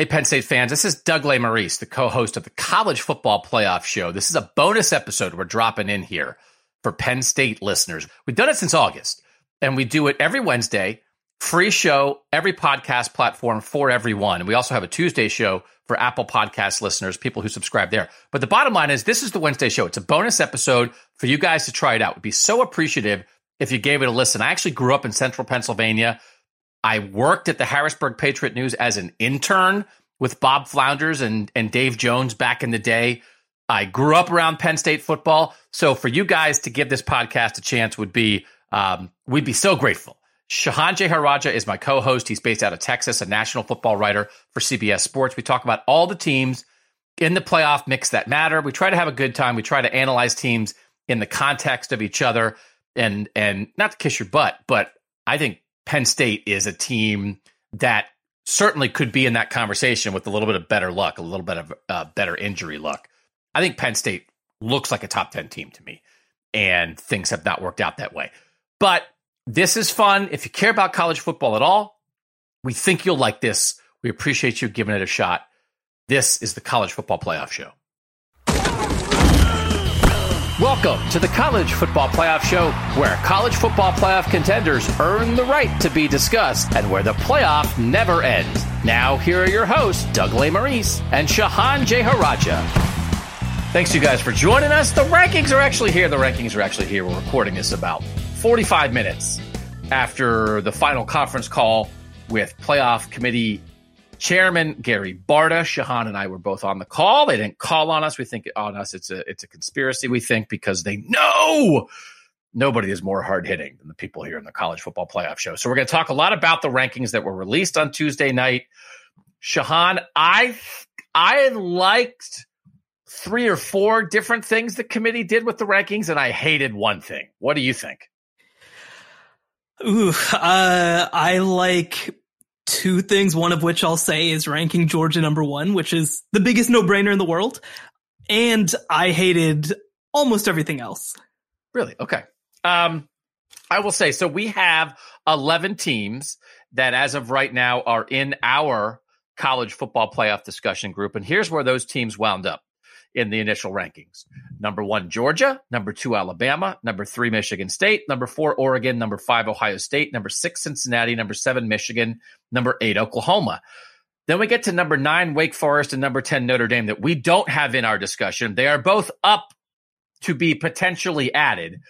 Hey, Penn State fans, this is Doug Lesmerises, the co host of the College Football Playoff Show. This is a bonus episode we're dropping in here for Penn State listeners. We've done it since August, and we do it every Wednesday, free show, every podcast platform for everyone. We also have a Tuesday show for Apple Podcast listeners, people who subscribe there. But the bottom line is, this is the Wednesday show. It's a bonus episode for you guys to try it out. We'd be so appreciative if you gave it a listen. I actually grew up in central Pennsylvania. I worked at the Harrisburg Patriot News as an intern with Bob Flounders and, and Dave Jones back in the day. I grew up around Penn State football. So for you guys to give this podcast a chance would be, um, we'd be so grateful. Shehan Jeyarajah is my co-host. He's based out of Texas, a national football writer for CBS Sports. We talk about all the teams in the playoff mix that matter. We try to have a good time. We try to analyze teams in the context of each other and and not to kiss your butt, but I think Penn State is a team that certainly could be in that conversation with a little bit of better luck, a little bit of uh, better injury luck. I think Penn State looks like a top 10 team to me, and things have not worked out that way. But this is fun. If you care about college football at all, we think you'll like this. We appreciate you giving it a shot. This is the College Football Playoff Show. Welcome to the College Football Playoff Show, where college football playoff contenders earn the right to be discussed and where the playoff never ends. Now, here are your hosts, Doug Maurice and Shehan Jeyarajah. Thanks, you guys, for joining us. The rankings are actually here. The rankings are actually here. We're recording this about 45 minutes after the final conference call with playoff committee chairman Gary Barta. Shehan and I were both on the call. They didn't call on us. We think on us it's a it's a conspiracy. We think because they know nobody is more hard hitting than the people here in the college football playoff show. So we're going to talk a lot about the rankings that were released on Tuesday night. Shehan, I I liked three or four different things the committee did with the rankings, and I hated one thing. What do you think? Ooh, uh, I like two things, one of which I'll say is ranking Georgia number one, which is the biggest no brainer in the world. And I hated almost everything else. Really? Okay. Um, I will say, so we have 11 teams that as of right now are in our college football playoff discussion group. And here's where those teams wound up in the initial rankings. Number one, Georgia. Number two, Alabama. Number three, Michigan State. Number four, Oregon. Number five, Ohio State. Number six, Cincinnati. Number seven, Michigan. Number eight, Oklahoma. Then we get to number nine, Wake Forest, and number 10, Notre Dame, that we don't have in our discussion. They are both up to be potentially added.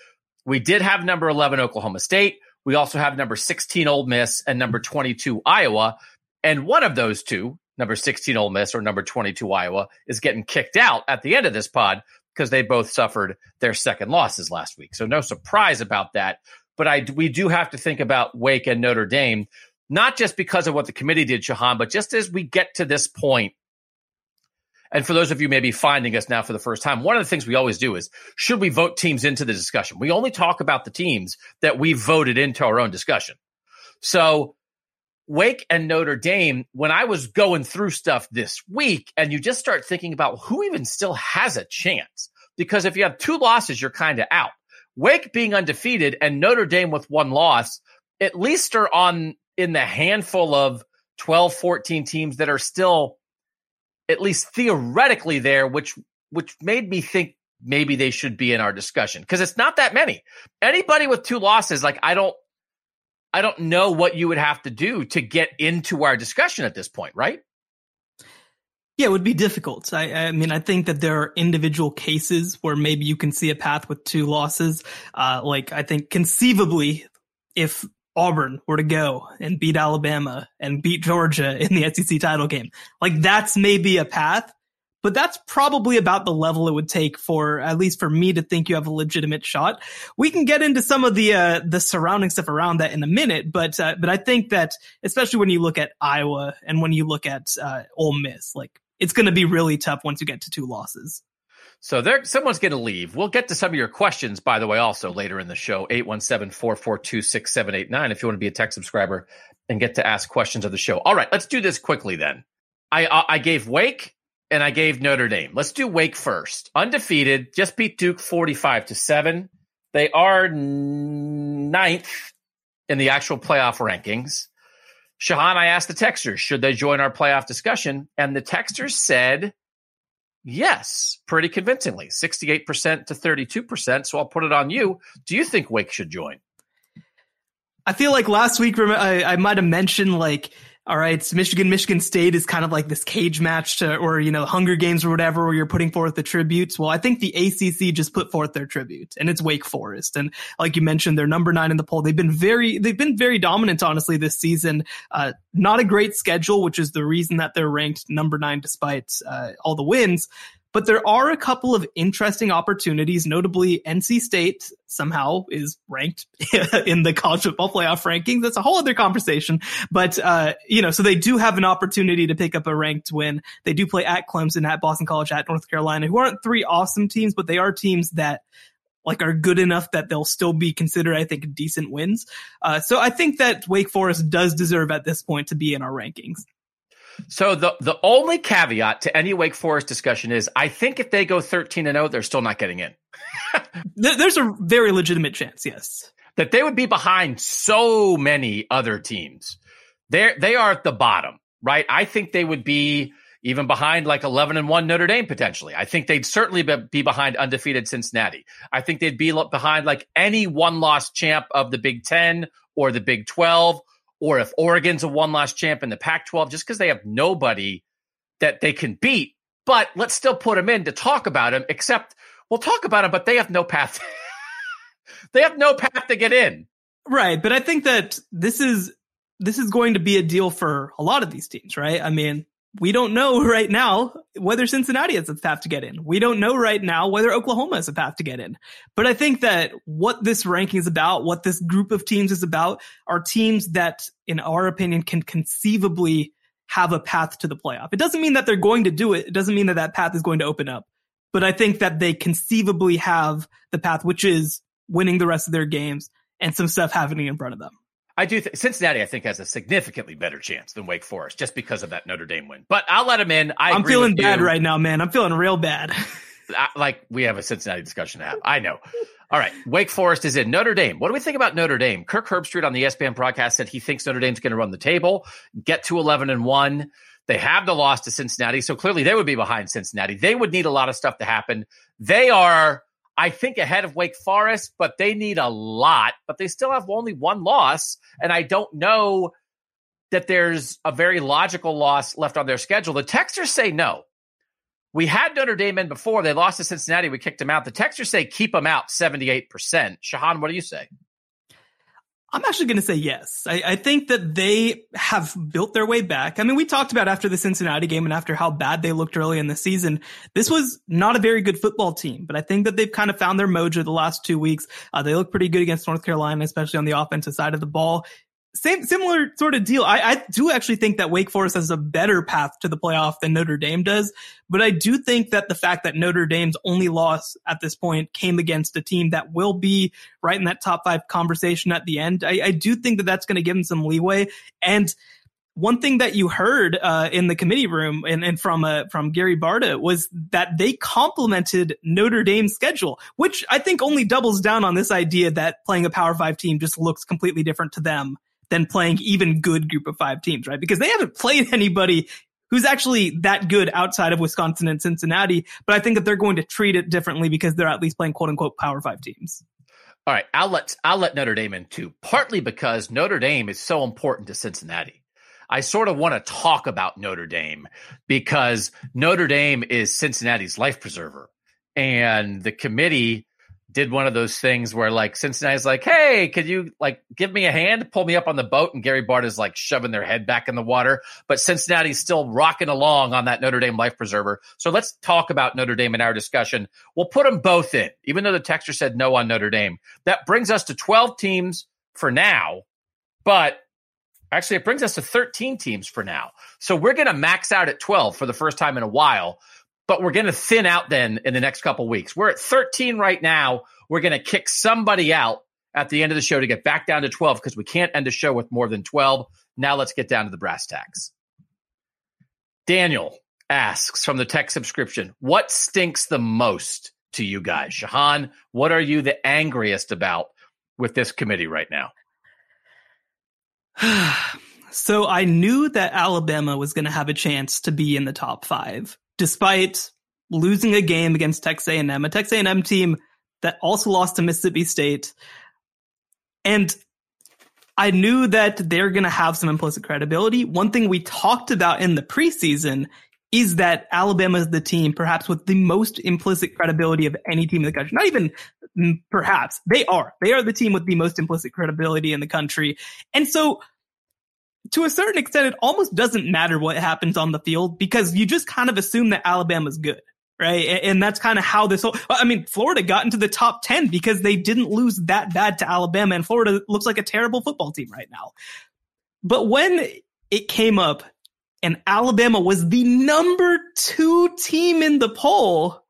We did have number 11, Oklahoma State. We also have number 16, Ole Miss, and number 22, Iowa. And one of those two, number 16 Ole Miss or number 22 Iowa is getting kicked out at the end of this pod because they both suffered their second losses last week. So no surprise about that. But I we do have to think about Wake and Notre Dame, not just because of what the committee did, Shehan, but just as we get to this point. And for those of you maybe finding us now for the first time, one of the things we always do is should we vote teams into the discussion? We only talk about the teams that we voted into our own discussion. So Wake and Notre Dame, when I was going through stuff this week, and you just start thinking about who even still has a chance. Because if you have two losses, you're kind of out. Wake being undefeated and Notre Dame with one loss, at least are on in the handful of 12, 14 teams that are still at least theoretically there, which which made me think maybe they should be in our discussion because it's not that many. Anybody with two losses, like I don't I don't know what you would have to do to get into our discussion at this point, right? Yeah, it would be difficult. I, I, mean, I think that there are individual cases where maybe you can see a path with two losses. Uh, like I think conceivably, if Auburn were to go and beat Alabama and beat Georgia in the SEC title game, like that's maybe a path but that's probably about the level it would take for at least for me to think you have a legitimate shot. We can get into some of the uh, the surrounding stuff around that in a minute, but uh, but I think that especially when you look at Iowa and when you look at uh, Ole Miss, like it's going to be really tough once you get to two losses. So there, someone's going to leave. We'll get to some of your questions, by the way, also later in the show. 817-442-6789 if you want to be a tech subscriber and get to ask questions of the show. All right, let's do this quickly then. I I gave Wake and I gave Notre Dame. Let's do Wake first. Undefeated, just beat Duke 45 to 7. They are ninth in the actual playoff rankings. Shehan, I asked the texters, should they join our playoff discussion? And the texters said yes, pretty convincingly, 68% to 32%. So I'll put it on you. Do you think Wake should join? I feel like last week I, I might have mentioned like all right, so Michigan, Michigan State is kind of like this cage match to, or, you know, Hunger Games or whatever, where you're putting forth the tributes. Well, I think the ACC just put forth their tribute and it's Wake Forest. And like you mentioned, they're number nine in the poll. They've been very, they've been very dominant, honestly, this season. Uh, not a great schedule, which is the reason that they're ranked number nine despite, uh, all the wins. But there are a couple of interesting opportunities, notably NC State somehow is ranked in the college football playoff rankings. That's a whole other conversation. But, uh, you know, so they do have an opportunity to pick up a ranked win. They do play at Clemson, at Boston College, at North Carolina, who aren't three awesome teams, but they are teams that like are good enough that they'll still be considered, I think, decent wins. Uh, so I think that Wake Forest does deserve at this point to be in our rankings. So the the only caveat to any Wake Forest discussion is I think if they go 13 and 0, they're still not getting in. There's a very legitimate chance, yes. That they would be behind so many other teams. They're they are at the bottom, right? I think they would be even behind like 11 and 1 Notre Dame potentially. I think they'd certainly be behind undefeated Cincinnati. I think they'd be behind like any one loss champ of the Big 10 or the Big 12 or if Oregon's a one loss champ in the Pac 12, just because they have nobody that they can beat. But let's still put them in to talk about them, except we'll talk about them, but they have no path. they have no path to get in. Right. But I think that this is, this is going to be a deal for a lot of these teams, right? I mean, we don't know right now whether Cincinnati has a path to get in. We don't know right now whether Oklahoma has a path to get in. But I think that what this ranking is about, what this group of teams is about, are teams that, in our opinion, can conceivably have a path to the playoff. It doesn't mean that they're going to do it. It doesn't mean that that path is going to open up. But I think that they conceivably have the path, which is winning the rest of their games and some stuff happening in front of them. I do. Th- Cincinnati, I think, has a significantly better chance than Wake Forest just because of that Notre Dame win. But I'll let him in. I am feeling bad right now, man. I'm feeling real bad. I, like we have a Cincinnati discussion to have. I know. All right, Wake Forest is in Notre Dame. What do we think about Notre Dame? Kirk Herbstreit on the ESPN broadcast said he thinks Notre Dame's going to run the table, get to 11 and one. They have the loss to Cincinnati, so clearly they would be behind Cincinnati. They would need a lot of stuff to happen. They are I think ahead of Wake Forest, but they need a lot, but they still have only one loss. And I don't know that there's a very logical loss left on their schedule. The Texters say no. We had Notre Dame in before. They lost to Cincinnati. We kicked them out. The Texters say keep them out 78%. Shehan, what do you say? I'm actually going to say yes. I, I, think that they have built their way back. I mean, we talked about after the Cincinnati game and after how bad they looked early in the season. This was not a very good football team, but I think that they've kind of found their mojo the last two weeks. Uh, they look pretty good against North Carolina, especially on the offensive side of the ball same similar sort of deal. I, I do actually think that Wake Forest has a better path to the playoff than Notre Dame does, but I do think that the fact that Notre Dame's only loss at this point came against a team that will be right in that top five conversation at the end, I, I do think that that's going to give them some leeway. And one thing that you heard uh, in the committee room and, and from uh, from Gary Barta was that they complimented Notre Dame's schedule, which I think only doubles down on this idea that playing a Power Five team just looks completely different to them than playing even good group of five teams, right? Because they haven't played anybody who's actually that good outside of Wisconsin and Cincinnati. But I think that they're going to treat it differently because they're at least playing quote unquote power five teams. All right. I'll let, I'll let Notre Dame in too, partly because Notre Dame is so important to Cincinnati. I sort of want to talk about Notre Dame because Notre Dame is Cincinnati's life preserver and the committee did one of those things where like Cincinnati's like, hey, could you like give me a hand, pull me up on the boat? And Gary Barta is like shoving their head back in the water. But Cincinnati's still rocking along on that Notre Dame life preserver. So let's talk about Notre Dame in our discussion. We'll put them both in, even though the texture said no on Notre Dame. That brings us to 12 teams for now. But actually, it brings us to 13 teams for now. So we're going to max out at 12 for the first time in a while but we're going to thin out then in the next couple weeks. We're at 13 right now. We're going to kick somebody out at the end of the show to get back down to 12 because we can't end a show with more than 12. Now let's get down to the brass tacks. Daniel asks from the tech subscription, what stinks the most to you guys? Shehan, what are you the angriest about with this committee right now? So I knew that Alabama was going to have a chance to be in the top five, despite losing a game against Texas A&M, a Texas A&M team that also lost to Mississippi State. And I knew that they're going to have some implicit credibility. One thing we talked about in the preseason is that Alabama is the team perhaps with the most implicit credibility of any team in the country. Not even mm, perhaps they are. They are the team with the most implicit credibility in the country. And so to a certain extent, it almost doesn't matter what happens on the field because you just kind of assume that Alabama's good. Right. And that's kind of how this whole, I mean, Florida got into the top 10 because they didn't lose that bad to Alabama and Florida looks like a terrible football team right now. But when it came up and Alabama was the number two team in the poll,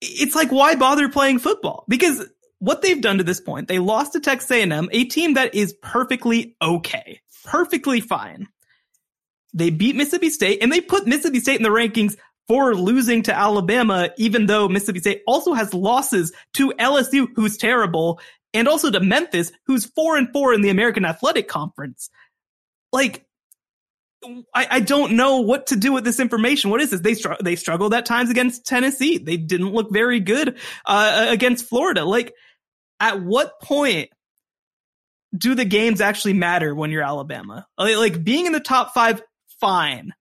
it's like, why bother playing football? Because what they've done to this point, they lost to Texas A&M, a team that is perfectly okay, perfectly fine. They beat Mississippi State and they put Mississippi State in the rankings for losing to Alabama, even though Mississippi State also has losses to LSU, who's terrible, and also to Memphis, who's four and four in the American Athletic Conference. Like, I, I, don't know what to do with this information. What is this? They str- they struggled at times against Tennessee. They didn't look very good uh, against Florida. Like, at what point do the games actually matter when you're Alabama? Like, being in the top five, fine.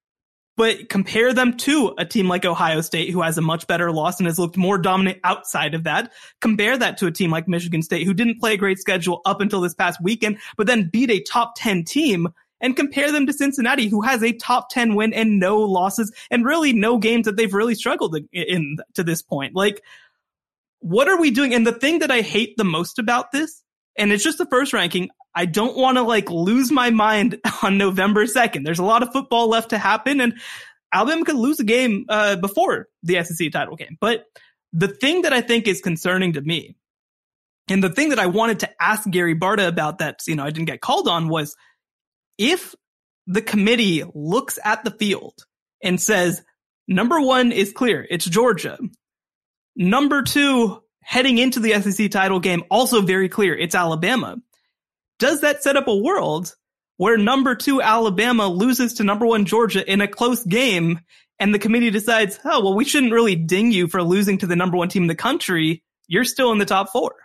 But compare them to a team like Ohio State, who has a much better loss and has looked more dominant outside of that. Compare that to a team like Michigan State, who didn't play a great schedule up until this past weekend, but then beat a top 10 team and compare them to Cincinnati, who has a top 10 win and no losses and really no games that they've really struggled in to this point. Like, what are we doing? And the thing that I hate the most about this, and it's just the first ranking, I don't want to like lose my mind on November 2nd. There's a lot of football left to happen and Alabama could lose a game uh, before the SEC title game. But the thing that I think is concerning to me and the thing that I wanted to ask Gary Barta about that, you know, I didn't get called on was if the committee looks at the field and says, number one is clear, it's Georgia. Number two, heading into the SEC title game, also very clear, it's Alabama. Does that set up a world where number two Alabama loses to number one Georgia in a close game and the committee decides, oh, well, we shouldn't really ding you for losing to the number one team in the country. You're still in the top four.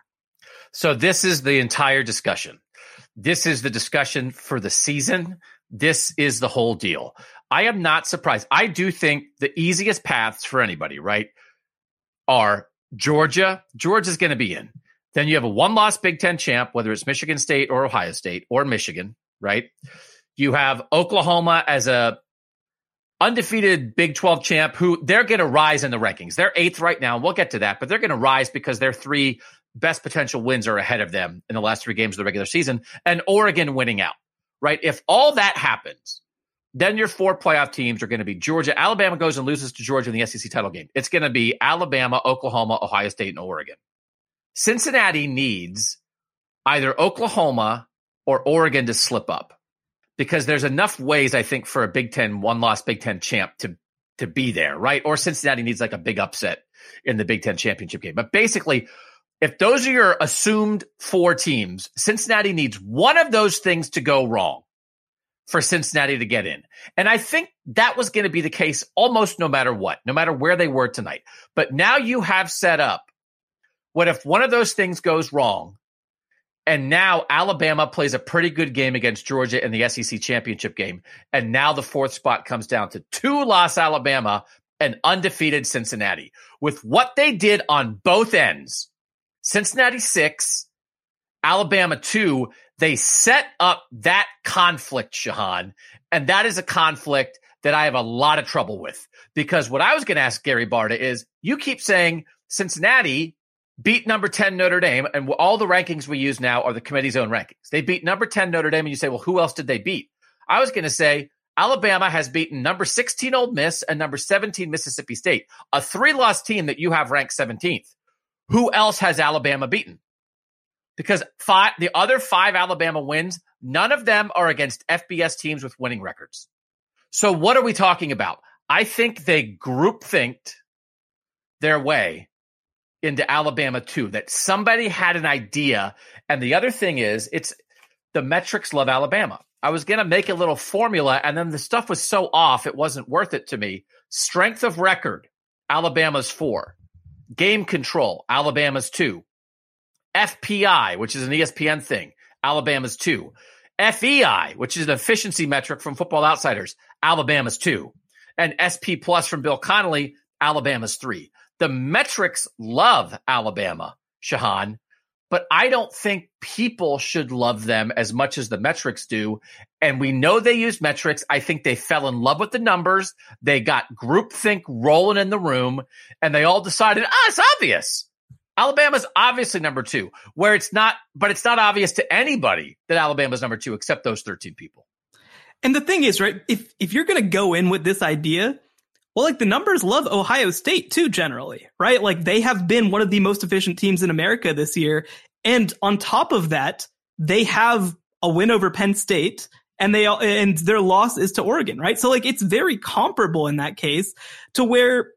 So this is the entire discussion. This is the discussion for the season. This is the whole deal. I am not surprised. I do think the easiest paths for anybody, right, are Georgia. Georgia's going to be in. Then you have a one loss Big Ten champ, whether it's Michigan State or Ohio State or Michigan, right? You have Oklahoma as a undefeated Big 12 champ who they're going to rise in the rankings. They're eighth right now. We'll get to that, but they're going to rise because their three best potential wins are ahead of them in the last three games of the regular season and Oregon winning out, right? If all that happens, then your four playoff teams are going to be Georgia. Alabama goes and loses to Georgia in the SEC title game. It's going to be Alabama, Oklahoma, Ohio State, and Oregon. Cincinnati needs either Oklahoma or Oregon to slip up because there's enough ways, I think, for a Big Ten, one loss Big Ten champ to, to be there, right? Or Cincinnati needs like a big upset in the Big Ten championship game. But basically, if those are your assumed four teams, Cincinnati needs one of those things to go wrong for Cincinnati to get in. And I think that was going to be the case almost no matter what, no matter where they were tonight. But now you have set up what if one of those things goes wrong and now Alabama plays a pretty good game against Georgia in the SEC championship game. And now the fourth spot comes down to two loss Alabama and undefeated Cincinnati. With what they did on both ends, Cincinnati six, Alabama two, they set up that conflict, Shehan, And that is a conflict that I have a lot of trouble with because what I was going to ask Gary Barta is you keep saying Cincinnati beat number 10 Notre Dame, and all the rankings we use now are the committee's own rankings. They beat number 10 Notre Dame, and you say, well, who else did they beat? I was going to say Alabama has beaten number 16 Ole Miss and number 17 Mississippi State, a three loss team that you have ranked 17th. Who else has Alabama beaten? Because five, the other five Alabama wins, none of them are against FBS teams with winning records. So what are we talking about? I think they group thinked their way into Alabama too, that somebody had an idea. And the other thing is, it's the metrics love Alabama. I was going to make a little formula, and then the stuff was so off, it wasn't worth it to me. Strength of record, Alabama's four. Game control, Alabama's two. FPI, which is an ESPN thing, Alabama's two. FEI, which is an efficiency metric from Football Outsiders, Alabama's two. And SP Plus from Bill Connelly, Alabama's three. The metrics love Alabama, Shehan, but I don't think people should love them as much as the metrics do. And we know they use metrics. I think they fell in love with the numbers. They got groupthink rolling in the room and they all decided, ah, it's obvious. Alabama's obviously number two, where it's not, but it's not obvious to anybody that Alabama's number two except those 13 people. And the thing is, right, if if you're gonna go in with this idea, well, like the numbers love Ohio State too, generally, right? Like they have been one of the most efficient teams in America this year. And on top of that, they have a win over Penn State and they and their loss is to Oregon, right? So like it's very comparable in that case to where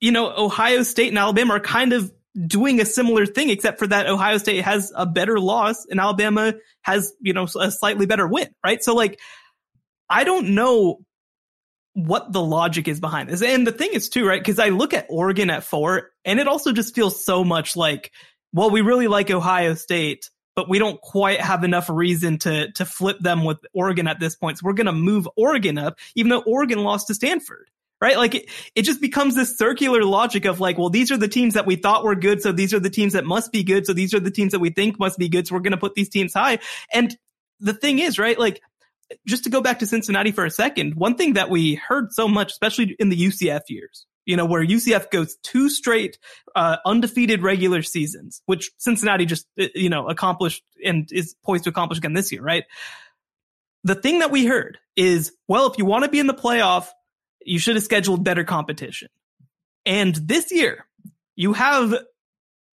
you know Ohio State and Alabama are kind of doing a similar thing, except for that Ohio State has a better loss and Alabama has, you know, a slightly better win, right? So like, I don't know what the logic is behind this. And the thing is too, right? Cause I look at Oregon at four and it also just feels so much like, well, we really like Ohio State, but we don't quite have enough reason to, to flip them with Oregon at this point. So we're going to move Oregon up, even though Oregon lost to Stanford right? Like it, it just becomes this circular logic of like, well, these are the teams that we thought were good. So these are the teams that must be good. So these are the teams that we think must be good. So we're going to put these teams high. And the thing is, right? Like, just to go back to Cincinnati for a second, one thing that we heard so much, especially in the UCF years, you know, where UCF goes two straight uh, undefeated regular seasons, which Cincinnati just, uh, you know, accomplished and is poised to accomplish again this year, right? The thing that we heard is, well, if you want to be in the playoff, you should have scheduled better competition. And this year, you have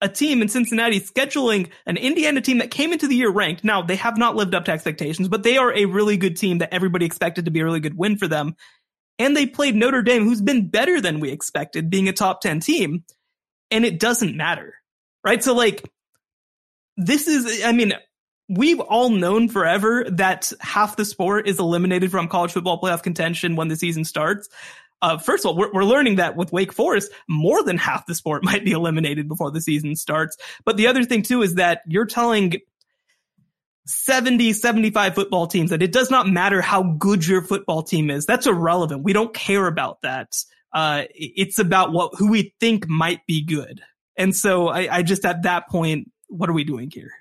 a team in Cincinnati scheduling an Indiana team that came into the year ranked. Now, they have not lived up to expectations, but they are a really good team that everybody expected to be a really good win for them. And they played Notre Dame, who's been better than we expected, being a top 10 team. And it doesn't matter. Right. So, like, this is, I mean, we've all known forever that half the sport is eliminated from college football playoff contention when the season starts. Uh, first of all, we're, we're, learning that with Wake Forest, more than half the sport might be eliminated before the season starts. But the other thing too is that you're telling 70, 75 football teams that it does not matter how good your football team is. That's irrelevant. We don't care about that. Uh, it's about what, who we think might be good. And so I, I just, at that point, what are we doing here?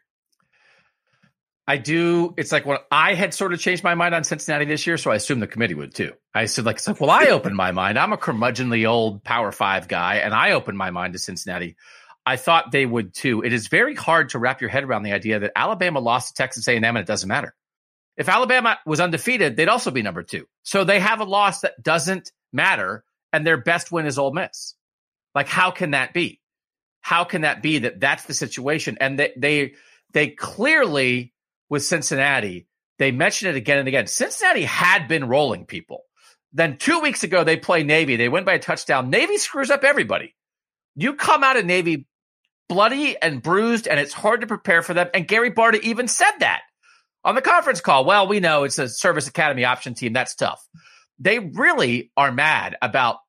I do. It's like when I had sort of changed my mind on Cincinnati this year, so I assume the committee would too. I said, like, it's like, well, I opened my mind. I'm a curmudgeonly old Power Five guy, and I opened my mind to Cincinnati. I thought they would too. It is very hard to wrap your head around the idea that Alabama lost to Texas A&M and it doesn't matter. If Alabama was undefeated, they'd also be number two. So they have a loss that doesn't matter, and their best win is Ole Miss. Like, how can that be? How can that be that that's the situation? And they they they clearly with Cincinnati, they mentioned it again and again. Cincinnati had been rolling people. Then two weeks ago, they play Navy. They win by a touchdown. Navy screws up everybody. You come out of Navy bloody and bruised, and it's hard to prepare for them. And Gary Barta even said that on the conference call. Well, we know it's a service academy option team. That's tough. They really are mad about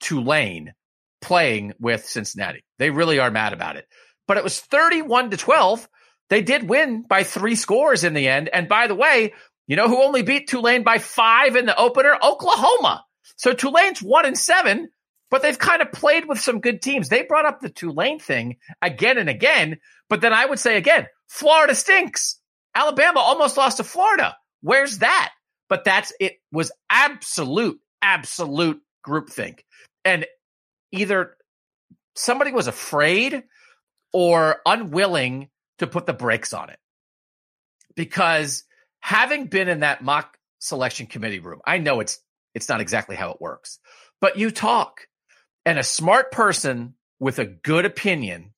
Tulane playing with Cincinnati. They really are mad about it. But it was 31 to 12 they did win by three scores in the end. And by the way, you know who only beat Tulane by five in the opener? Oklahoma. So Tulane's one and seven, but they've kind of played with some good teams. They brought up the Tulane thing again and again. But then I would say again, Florida stinks. Alabama almost lost to Florida. Where's that? But that's it was absolute, absolute groupthink. And either somebody was afraid or unwilling to put the brakes on it. Because having been in that mock selection committee room, I know it's it's not exactly how it works, but you talk and a smart person with a good opinion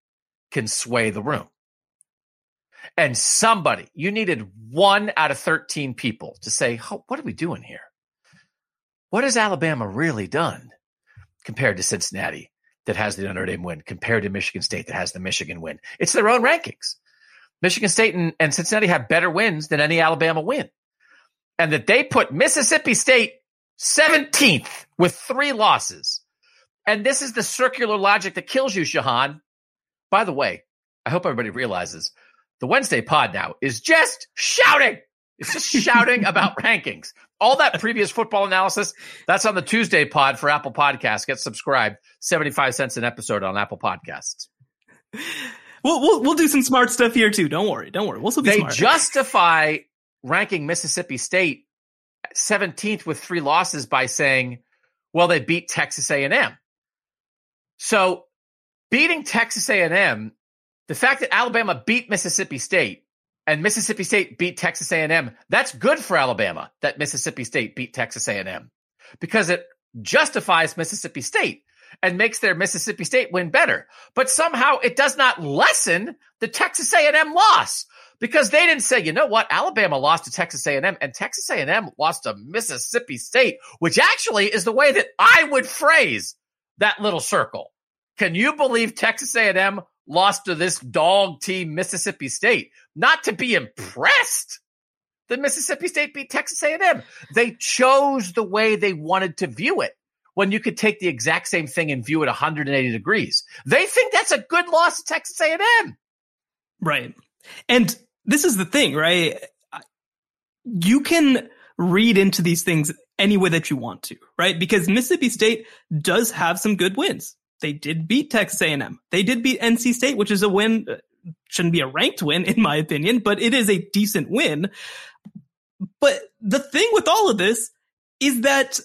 can sway the room. And somebody, you needed one out of 13 people to say, what are we doing here? What has Alabama really done compared to Cincinnati that has the Notre Dame win, compared to Michigan State that has the Michigan win? It's their own rankings. Michigan State and, and Cincinnati have better wins than any Alabama win. And that they put Mississippi State 17th with three losses. And this is the circular logic that kills you, Shehan. By the way, I hope everybody realizes the Wednesday pod now is just shouting. It's just shouting about rankings. All that previous football analysis, that's on the Tuesday pod for Apple Podcasts. Get subscribed. 75 cents an episode on Apple Podcasts. We'll, we'll, we'll do some smart stuff here too. Don't worry. Don't worry. We'll still be they smart. justify ranking Mississippi State 17th with three losses by saying, well, they beat Texas A&M. So beating Texas A&M, the fact that Alabama beat Mississippi State and Mississippi State beat Texas A&M, that's good for Alabama that Mississippi State beat Texas A&M because it justifies Mississippi State and makes their Mississippi State win better. But somehow it does not lessen the Texas A&M loss because they didn't say, you know what, Alabama lost to Texas A&M and Texas A&M lost to Mississippi State, which actually is the way that I would phrase that little circle. Can you believe Texas A&M lost to this dog team Mississippi State? Not to be impressed that Mississippi State beat Texas A&M. They chose the way they wanted to view it when you could take the exact same thing and view it 180 degrees. They think that's a good loss to Texas A&M. Right. And this is the thing, right? You can read into these things any way that you want to, right? Because Mississippi State does have some good wins. They did beat Texas A&M. They did beat NC State, which is a win. Uh, shouldn't be a ranked win in my opinion, but it is a decent win. But the thing with all of this is that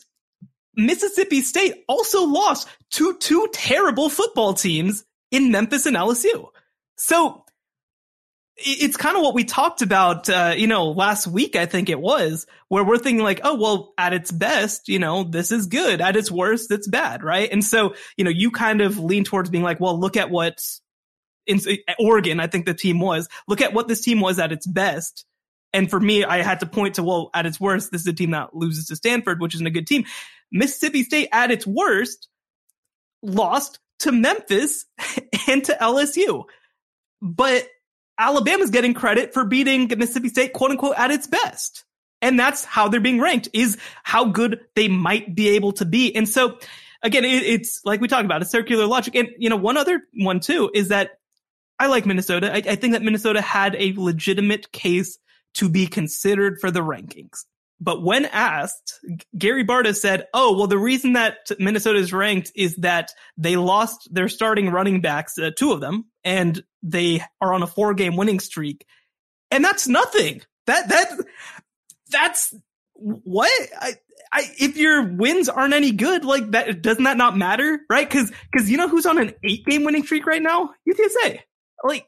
Mississippi State also lost to two terrible football teams in Memphis and LSU. So it's kind of what we talked about, uh, you know, last week, I think it was, where we're thinking like, oh, well, at its best, you know, this is good. At its worst, it's bad, right? And so, you know, you kind of lean towards being like, well, look at what in Oregon, I think the team was, look at what this team was at its best. And for me, I had to point to, well, at its worst, this is a team that loses to Stanford, which isn't a good team. Mississippi State at its worst lost to Memphis and to LSU. But Alabama's getting credit for beating Mississippi State, quote unquote, at its best. And that's how they're being ranked is how good they might be able to be. And so again, it, it's like we talked about a circular logic. And, you know, one other one too is that I like Minnesota. I, I think that Minnesota had a legitimate case to be considered for the rankings. But when asked, Gary Barta said, "Oh, well, the reason that Minnesota is ranked is that they lost their starting running backs, uh, two of them, and they are on a four-game winning streak, and that's nothing. That that that's what I." I, if your wins aren't any good, like that, doesn't that not matter, right? Because because you know who's on an eight game winning streak right now? UTSA. Like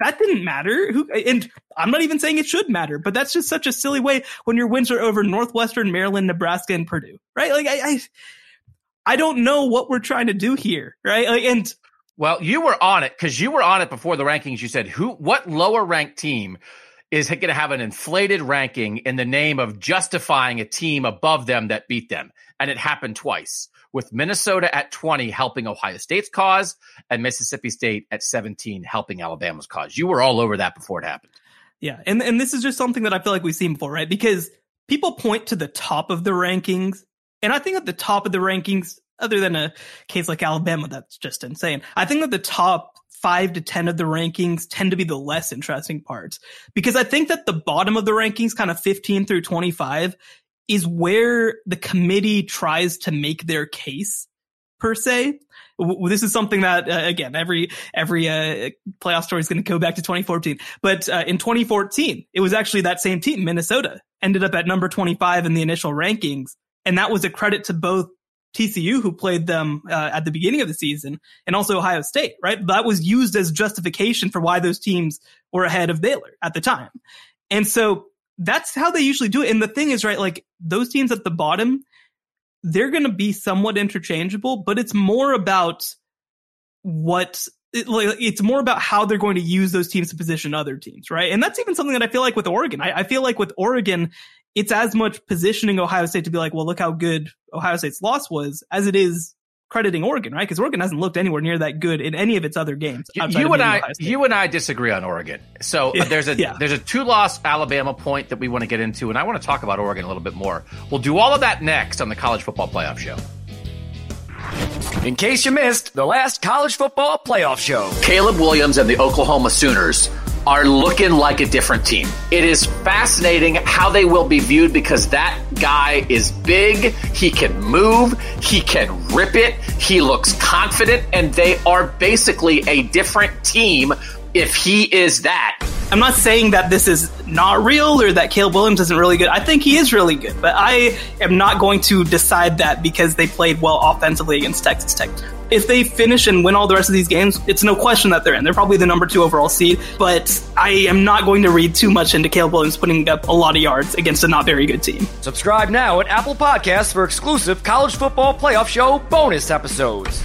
that didn't matter. Who and I'm not even saying it should matter, but that's just such a silly way when your wins are over Northwestern, Maryland, Nebraska, and Purdue, right? Like I, I, I don't know what we're trying to do here, right? Like, and well, you were on it because you were on it before the rankings. You said who, what lower ranked team is going to have an inflated ranking in the name of justifying a team above them that beat them, and it happened twice with Minnesota at 20 helping Ohio State's cause and Mississippi State at 17 helping Alabama's cause. You were all over that before it happened. Yeah. And, and this is just something that I feel like we've seen before, right? Because people point to the top of the rankings. And I think at the top of the rankings, other than a case like Alabama, that's just insane. I think that the top five to 10 of the rankings tend to be the less interesting parts because I think that the bottom of the rankings, kind of 15 through 25, is where the committee tries to make their case per se. This is something that uh, again every every uh, playoff story is going to go back to 2014. But uh, in 2014, it was actually that same team, Minnesota, ended up at number 25 in the initial rankings, and that was a credit to both TCU, who played them uh, at the beginning of the season, and also Ohio State. Right, that was used as justification for why those teams were ahead of Baylor at the time. And so that's how they usually do it. And the thing is, right, like those teams at the bottom, they're going to be somewhat interchangeable, but it's more about what it, like, it's more about how they're going to use those teams to position other teams, right? And that's even something that I feel like with Oregon. I, I feel like with Oregon, it's as much positioning Ohio State to be like, well, look how good Ohio State's loss was as it is crediting Oregon, right? Because Oregon hasn't looked anywhere near that good in any of its other games. You and I, you and I disagree on Oregon. So uh, yeah, there's a yeah. there's a two loss Alabama point that we want to get into, and I want to talk about Oregon a little bit more. We'll do all of that next on the College Football Playoff Show. In case you missed the last college football playoff show, Caleb Williams and the Oklahoma Sooners are looking like a different team. It is fascinating how they will be viewed because that guy is big. He can move. He can rip it. He looks confident and they are basically a different team if he is that. I'm not saying that this is not real or that Caleb Williams isn't really good. I think he is really good, but I am not going to decide that because they played well offensively against Texas Tech if they finish and win all the rest of these games, it's no question that they're in. They're probably the number two overall seed, but I am not going to read too much into Caleb Williams putting up a lot of yards against a not very good team. Subscribe now at Apple Podcasts for exclusive college football playoff show bonus episodes.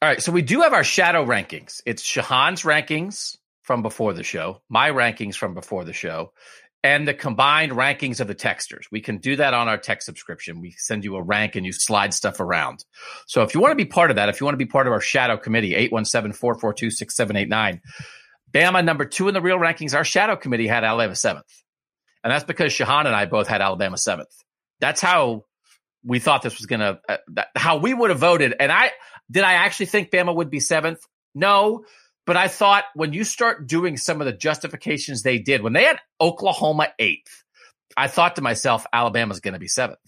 All right, so we do have our shadow rankings. It's Shehan's rankings from before the show, my rankings from before the show, and the combined rankings of the texters. We can do that on our text subscription. We send you a rank and you slide stuff around. So if you want to be part of that, if you want to be part of our shadow committee, 817-442-6789, Bama number two in the real rankings, our shadow committee had Alabama seventh. And that's because Shehan and I both had Alabama seventh. That's how we thought this was going to, uh, how we would have voted. And I, did I actually think Bama would be seventh? No, but I thought when you start doing some of the justifications they did, when they had Oklahoma eighth, I thought to myself, Alabama's going to be seventh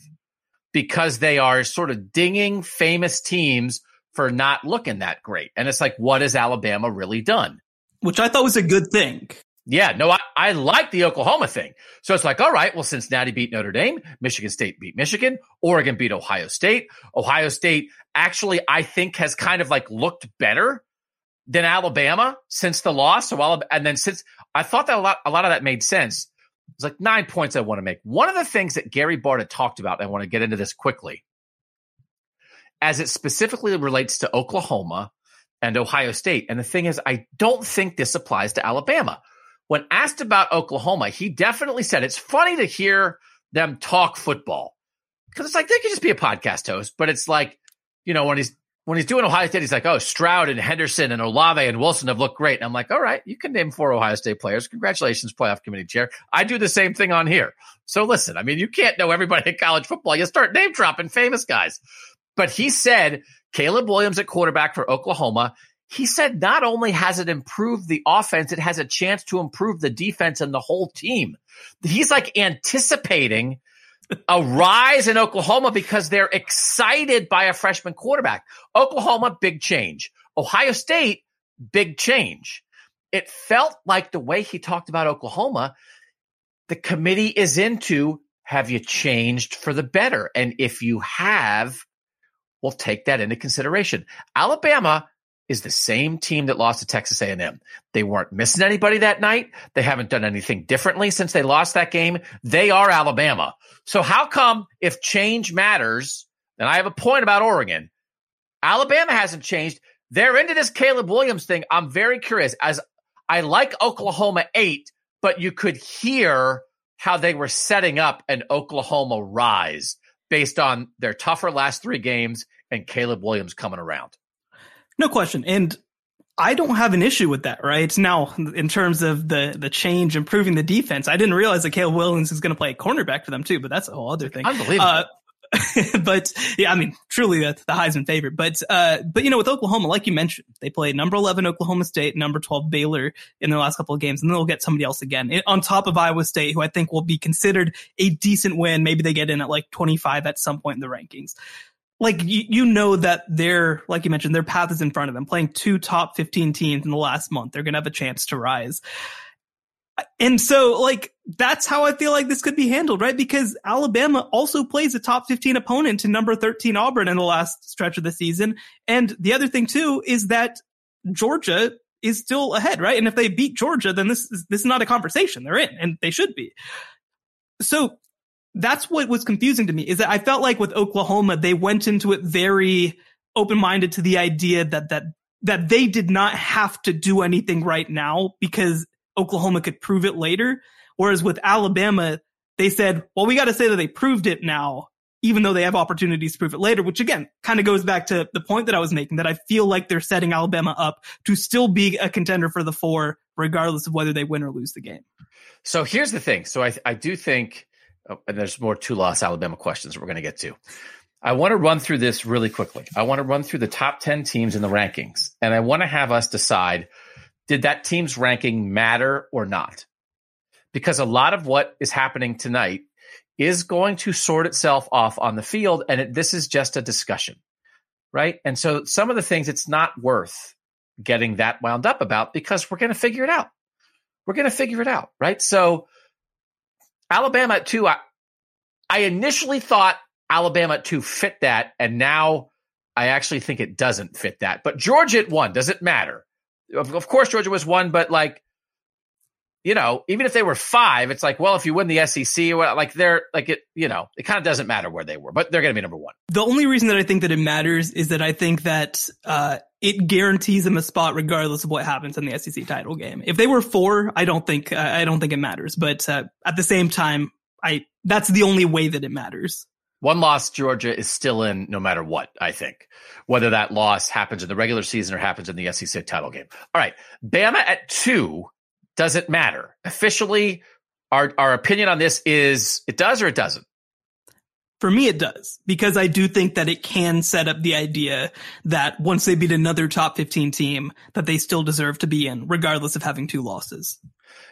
because they are sort of dinging famous teams for not looking that great. And it's like, what has Alabama really done? Which I thought was a good thing. Yeah, no, I, I like the Oklahoma thing. So it's like, all right, well, Cincinnati beat Notre Dame, Michigan State beat Michigan, Oregon beat Ohio State. Ohio State actually, I think, has kind of like looked better than Alabama since the loss. So and then since I thought that a lot, a lot of that made sense. It's like nine points I want to make. One of the things that Gary Barta talked about, I want to get into this quickly, as it specifically relates to Oklahoma and Ohio State. And the thing is, I don't think this applies to Alabama. When asked about Oklahoma, he definitely said it's funny to hear them talk football because it's like they could just be a podcast host, but it's like, you know, when he's when he's doing Ohio State, he's like, oh, Stroud and Henderson and Olave and Wilson have looked great. And I'm like, all right, you can name four Ohio State players. Congratulations, playoff committee chair. I do the same thing on here. So listen, I mean, you can't know everybody in college football. You start name dropping famous guys. But he said Caleb Williams at quarterback for Oklahoma. He said not only has it improved the offense, it has a chance to improve the defense and the whole team. He's like anticipating a rise in Oklahoma because they're excited by a freshman quarterback. Oklahoma, big change. Ohio State, big change. It felt like the way he talked about Oklahoma, the committee is into have you changed for the better? And if you have, we'll take that into consideration. Alabama is the same team that lost to Texas A&M. They weren't missing anybody that night. They haven't done anything differently since they lost that game. They are Alabama. So how come if change matters, and I have a point about Oregon, Alabama hasn't changed. They're into this Caleb Williams thing. I'm very curious as I like Oklahoma 8, but you could hear how they were setting up an Oklahoma rise based on their tougher last 3 games and Caleb Williams coming around. No question. And I don't have an issue with that, right? Now, in terms of the the change, improving the defense, I didn't realize that Caleb Williams is going to play cornerback for them too, but that's a whole other thing. Unbelievable. Uh, but yeah, I mean, truly the, the Heisman favorite. But uh, but you know, with Oklahoma, like you mentioned, they played number eleven Oklahoma State, number twelve Baylor in their last couple of games, and then they'll get somebody else again on top of Iowa State, who I think will be considered a decent win. Maybe they get in at like twenty five at some point in the rankings like you, you know that their like you mentioned their path is in front of them playing two top 15 teams in the last month. They're going to have a chance to rise. And so like that's how i feel like this could be handled right? Because alabama also plays a top 15 opponent to number 13 auburn in the last stretch of the season. And the other thing too is that georgia is still ahead right? And if they beat georgia then this is this is not a conversation. They're in and they should be. So that's what was confusing to me is that I felt like with Oklahoma, they went into it very open minded to the idea that, that, that they did not have to do anything right now because Oklahoma could prove it later. Whereas with Alabama, they said, well, we got to say that they proved it now even though they have opportunities to prove it later, which again kind of goes back to the point that I was making that I feel like they're setting Alabama up to still be a contender for the four, regardless of whether they win or lose the game. So here's the thing. So I, I do think, oh, and there's more two loss Alabama questions we're going to get to. I want to run through this really quickly. I want to run through the top 10 teams in the rankings, and I want to have us decide did that team's ranking matter or not? Because a lot of what is happening tonight is going to sort itself off on the field. And it, this is just a discussion, right? And so some of the things it's not worth getting that wound up about because we're going to figure it out. We're going to figure it out, right? So Alabama at two, I, I initially thought Alabama at two fit that. And now I actually think it doesn't fit that. But Georgia at one, does it matter? Of, of course, Georgia was one, but like you know, even if they were five, it's like, well, if you win the SEC like they're like it, you know, it kind of doesn't matter where they were, but they're going to be number one. The only reason that I think that it matters is that I think that uh, it guarantees them a spot regardless of what happens in the SEC title game. If they were four, I don't think uh, I don't think it matters. But uh, at the same time, I that's the only way that it matters. One loss, Georgia is still in no matter what, I think. Whether that loss happens in the regular season or happens in the SEC title game. All right. Bama at two does it matter? Officially, our, our opinion on this is it does or it doesn't? For me, it does because I do think that it can set up the idea that once they beat another top 15 team, that they still deserve to be in, regardless of having two losses.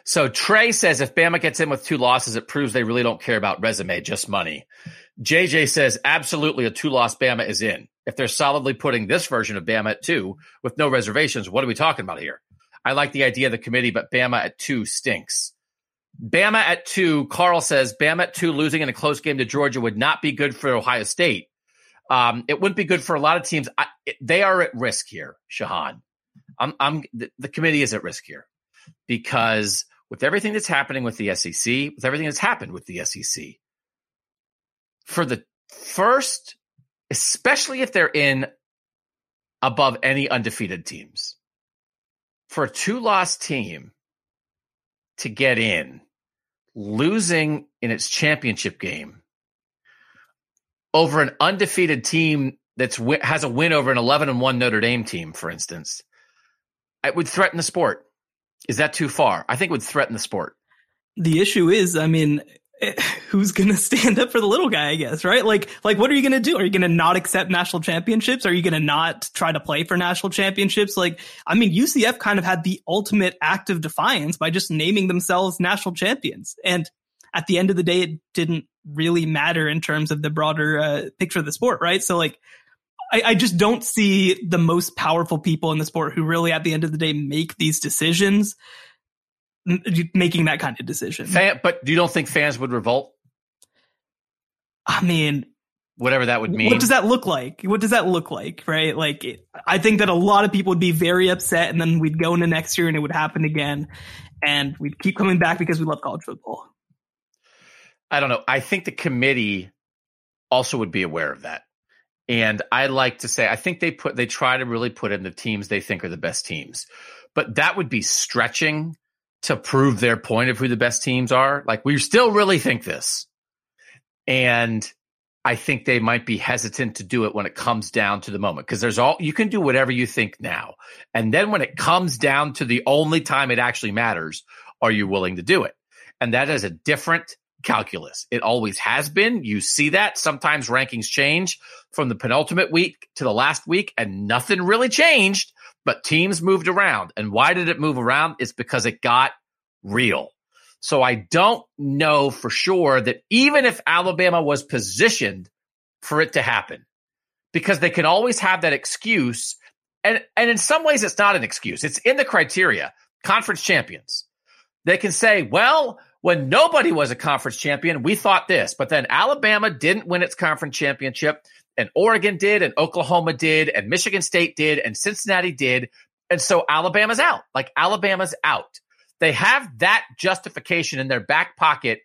So Trey says if Bama gets in with two losses, it proves they really don't care about resume, just money. JJ says absolutely a two loss Bama is in. If they're solidly putting this version of Bama at two with no reservations, what are we talking about here? I like the idea of the committee, but Bama at two stinks. Bama at two, Carl says Bama at two losing in a close game to Georgia would not be good for Ohio State. Um, it wouldn't be good for a lot of teams. I, it, they are at risk here, Shehan. I'm, I'm the, the, committee is at risk here because with everything that's happening with the SEC, with everything that's happened with the SEC, for the first, especially if they're in above any undefeated teams, for a two loss team to get in, losing in its championship game over an undefeated team that's has a win over an 11 and 1 Notre Dame team, for instance, it would threaten the sport. Is that too far? I think it would threaten the sport. The issue is, I mean, who's going to stand up for the little guy, I guess, right? Like, like, what are you going to do? Are you going to not accept national championships? Are you going to not try to play for national championships? Like, I mean, UCF kind of had the ultimate act of defiance by just naming themselves national champions. And at the end of the day, it didn't really matter in terms of the broader uh, picture of the sport, right? So like, I, I just don't see the most powerful people in the sport who really at the end of the day make these decisions making that kind of decision. Fan, but do you don't think fans would revolt? I mean, whatever that would mean. What does that look like? What does that look like? Right? Like, I think that a lot of people would be very upset, and then we'd go into next year, and it would happen again, and we'd keep coming back because we love college football. I don't know. I think the committee also would be aware of that. And I like to say, I think they put, they try to really put in the teams they think are the best teams, but that would be stretching to prove their point of who the best teams are. Like we still really think this. And I think they might be hesitant to do it when it comes down to the moment because there's all you can do whatever you think now. And then when it comes down to the only time it actually matters, are you willing to do it? And that is a different calculus. It always has been. You see that sometimes rankings change from the penultimate week to the last week and nothing really changed but teams moved around. And why did it move around? It's because it got real. So I don't know for sure that even if Alabama was positioned for it to happen, because they can always have that excuse. And, and in some ways, it's not an excuse. It's in the criteria. Conference champions. They can say, well, when nobody was a conference champion, we thought this, but then Alabama didn't win its conference championship and Oregon did, and Oklahoma did, and Michigan State did, and Cincinnati did. And so Alabama's out. Like Alabama's out. They have that justification in their back pocket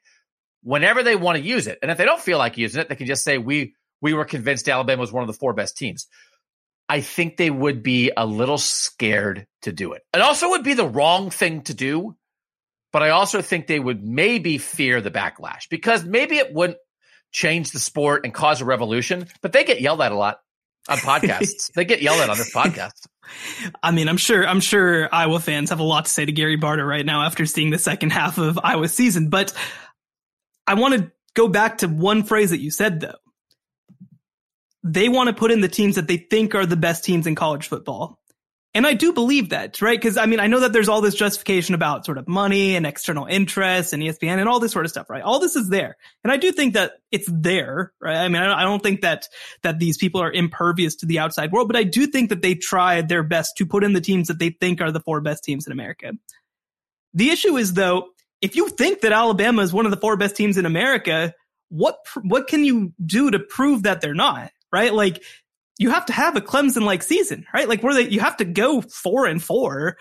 whenever they want to use it. And if they don't feel like using it, they can just say, we, we were convinced Alabama was one of the four best teams. I think they would be a little scared to do it. It also would be the wrong thing to do, but I also think they would maybe fear the backlash because maybe it wouldn't change the sport and cause a revolution, but they get yelled at a lot on podcasts. they get yelled at on this podcast. I mean, I'm sure I'm sure Iowa fans have a lot to say to Gary Barta right now after seeing the second half of Iowa season, but I want to go back to one phrase that you said though. They want to put in the teams that they think are the best teams in college football. And I do believe that, right? Because I mean, I know that there's all this justification about sort of money and external interests and ESPN and all this sort of stuff, right? All this is there. And I do think that it's there, right? I mean, I don't think that, that these people are impervious to the outside world, but I do think that they try their best to put in the teams that they think are the four best teams in America. The issue is though, if you think that Alabama is one of the four best teams in America, what, what can you do to prove that they're not? Right? Like you have to have a Clemson like season, right? Like where they, you have to go four and four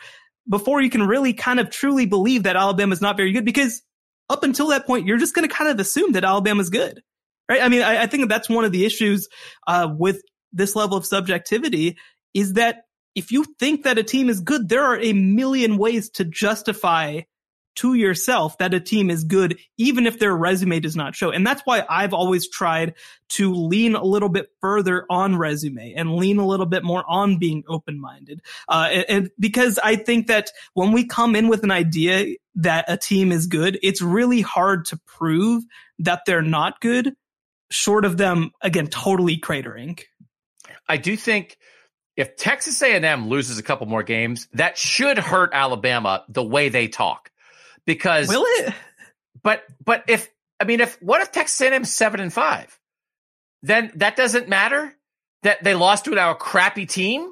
before you can really kind of truly believe that Alabama is not very good because up until that point, you're just going to kind of assume that Alabama's good, right? I mean, I, I think that's one of the issues, uh, with this level of subjectivity is that if you think that a team is good, there are a million ways to justify to yourself that a team is good, even if their resume does not show. And that's why I've always tried to lean a little bit further on resume and lean a little bit more on being open minded. Uh, and, and because I think that when we come in with an idea that a team is good, it's really hard to prove that they're not good, short of them again totally cratering. I do think if Texas A&M loses a couple more games, that should hurt Alabama the way they talk because will it? But but if I mean if what if Texas A&M seven and five, then that doesn't matter that they lost to a crappy team.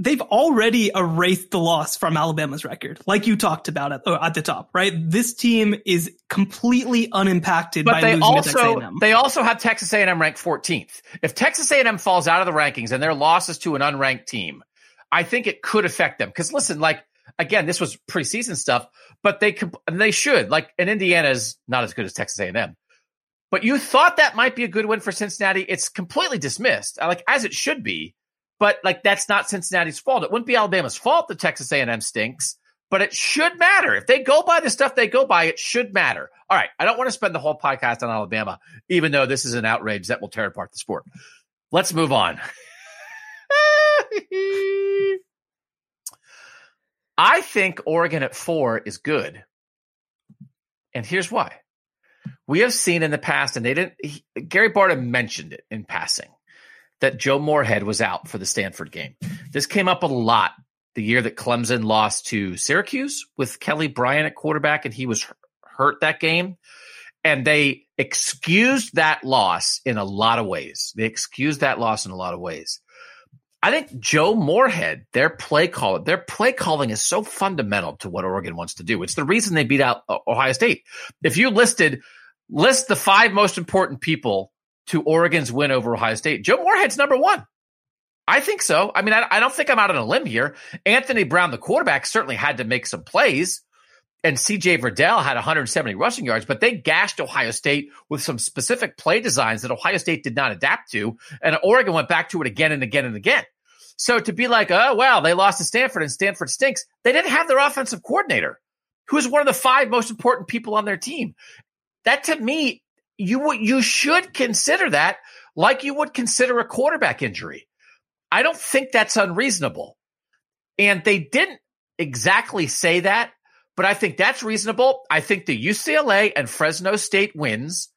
They've already erased the loss from Alabama's record, like you talked about at, at the top, right? This team is completely unimpacted but by they losing also, to Texas A&M. They also have Texas A&M ranked 14th. If Texas A&M falls out of the rankings and their losses to an unranked team, I think it could affect them. Because listen, like again, this was preseason stuff, but they could, they should like, and Indiana's not as good as Texas A&M. But you thought that might be a good win for Cincinnati. It's completely dismissed, uh, like as it should be. But like that's not Cincinnati's fault. It wouldn't be Alabama's fault that Texas A&M stinks, but it should matter. If they go by the stuff they go by, it should matter. All right, I don't want to spend the whole podcast on Alabama, even though this is an outrage that will tear apart the sport. Let's move on. I think Oregon at four is good. And here's why. We have seen in the past, and they didn't, he, Gary Barta mentioned it in passing, that Joe Moorhead was out for the Stanford game. This came up a lot the year that Clemson lost to Syracuse with Kelly Bryant at quarterback, and he was hurt that game. And they excused that loss in a lot of ways. They excused that loss in a lot of ways. I think Joe Moorhead, their play call, their play calling is so fundamental to what Oregon wants to do. It's the reason they beat out Ohio State. If you listed, list the five most important people to Oregon's win over Ohio State, Joe Moorhead's number one. I think so. I mean, I, I don't think I'm out on a limb here. Anthony Brown, the quarterback, certainly had to make some plays and CJ Verdell had 170 rushing yards, but they gashed Ohio State with some specific play designs that Ohio State did not adapt to. And Oregon went back to it again and again and again. So to be like, oh, well, they lost to Stanford and Stanford stinks, they didn't have their offensive coordinator, who is one of the five most important people on their team. That to me, you would, you should consider that like you would consider a quarterback injury. I don't think that's unreasonable. And they didn't exactly say that but I think that's reasonable. I think the UCLA and Fresno State wins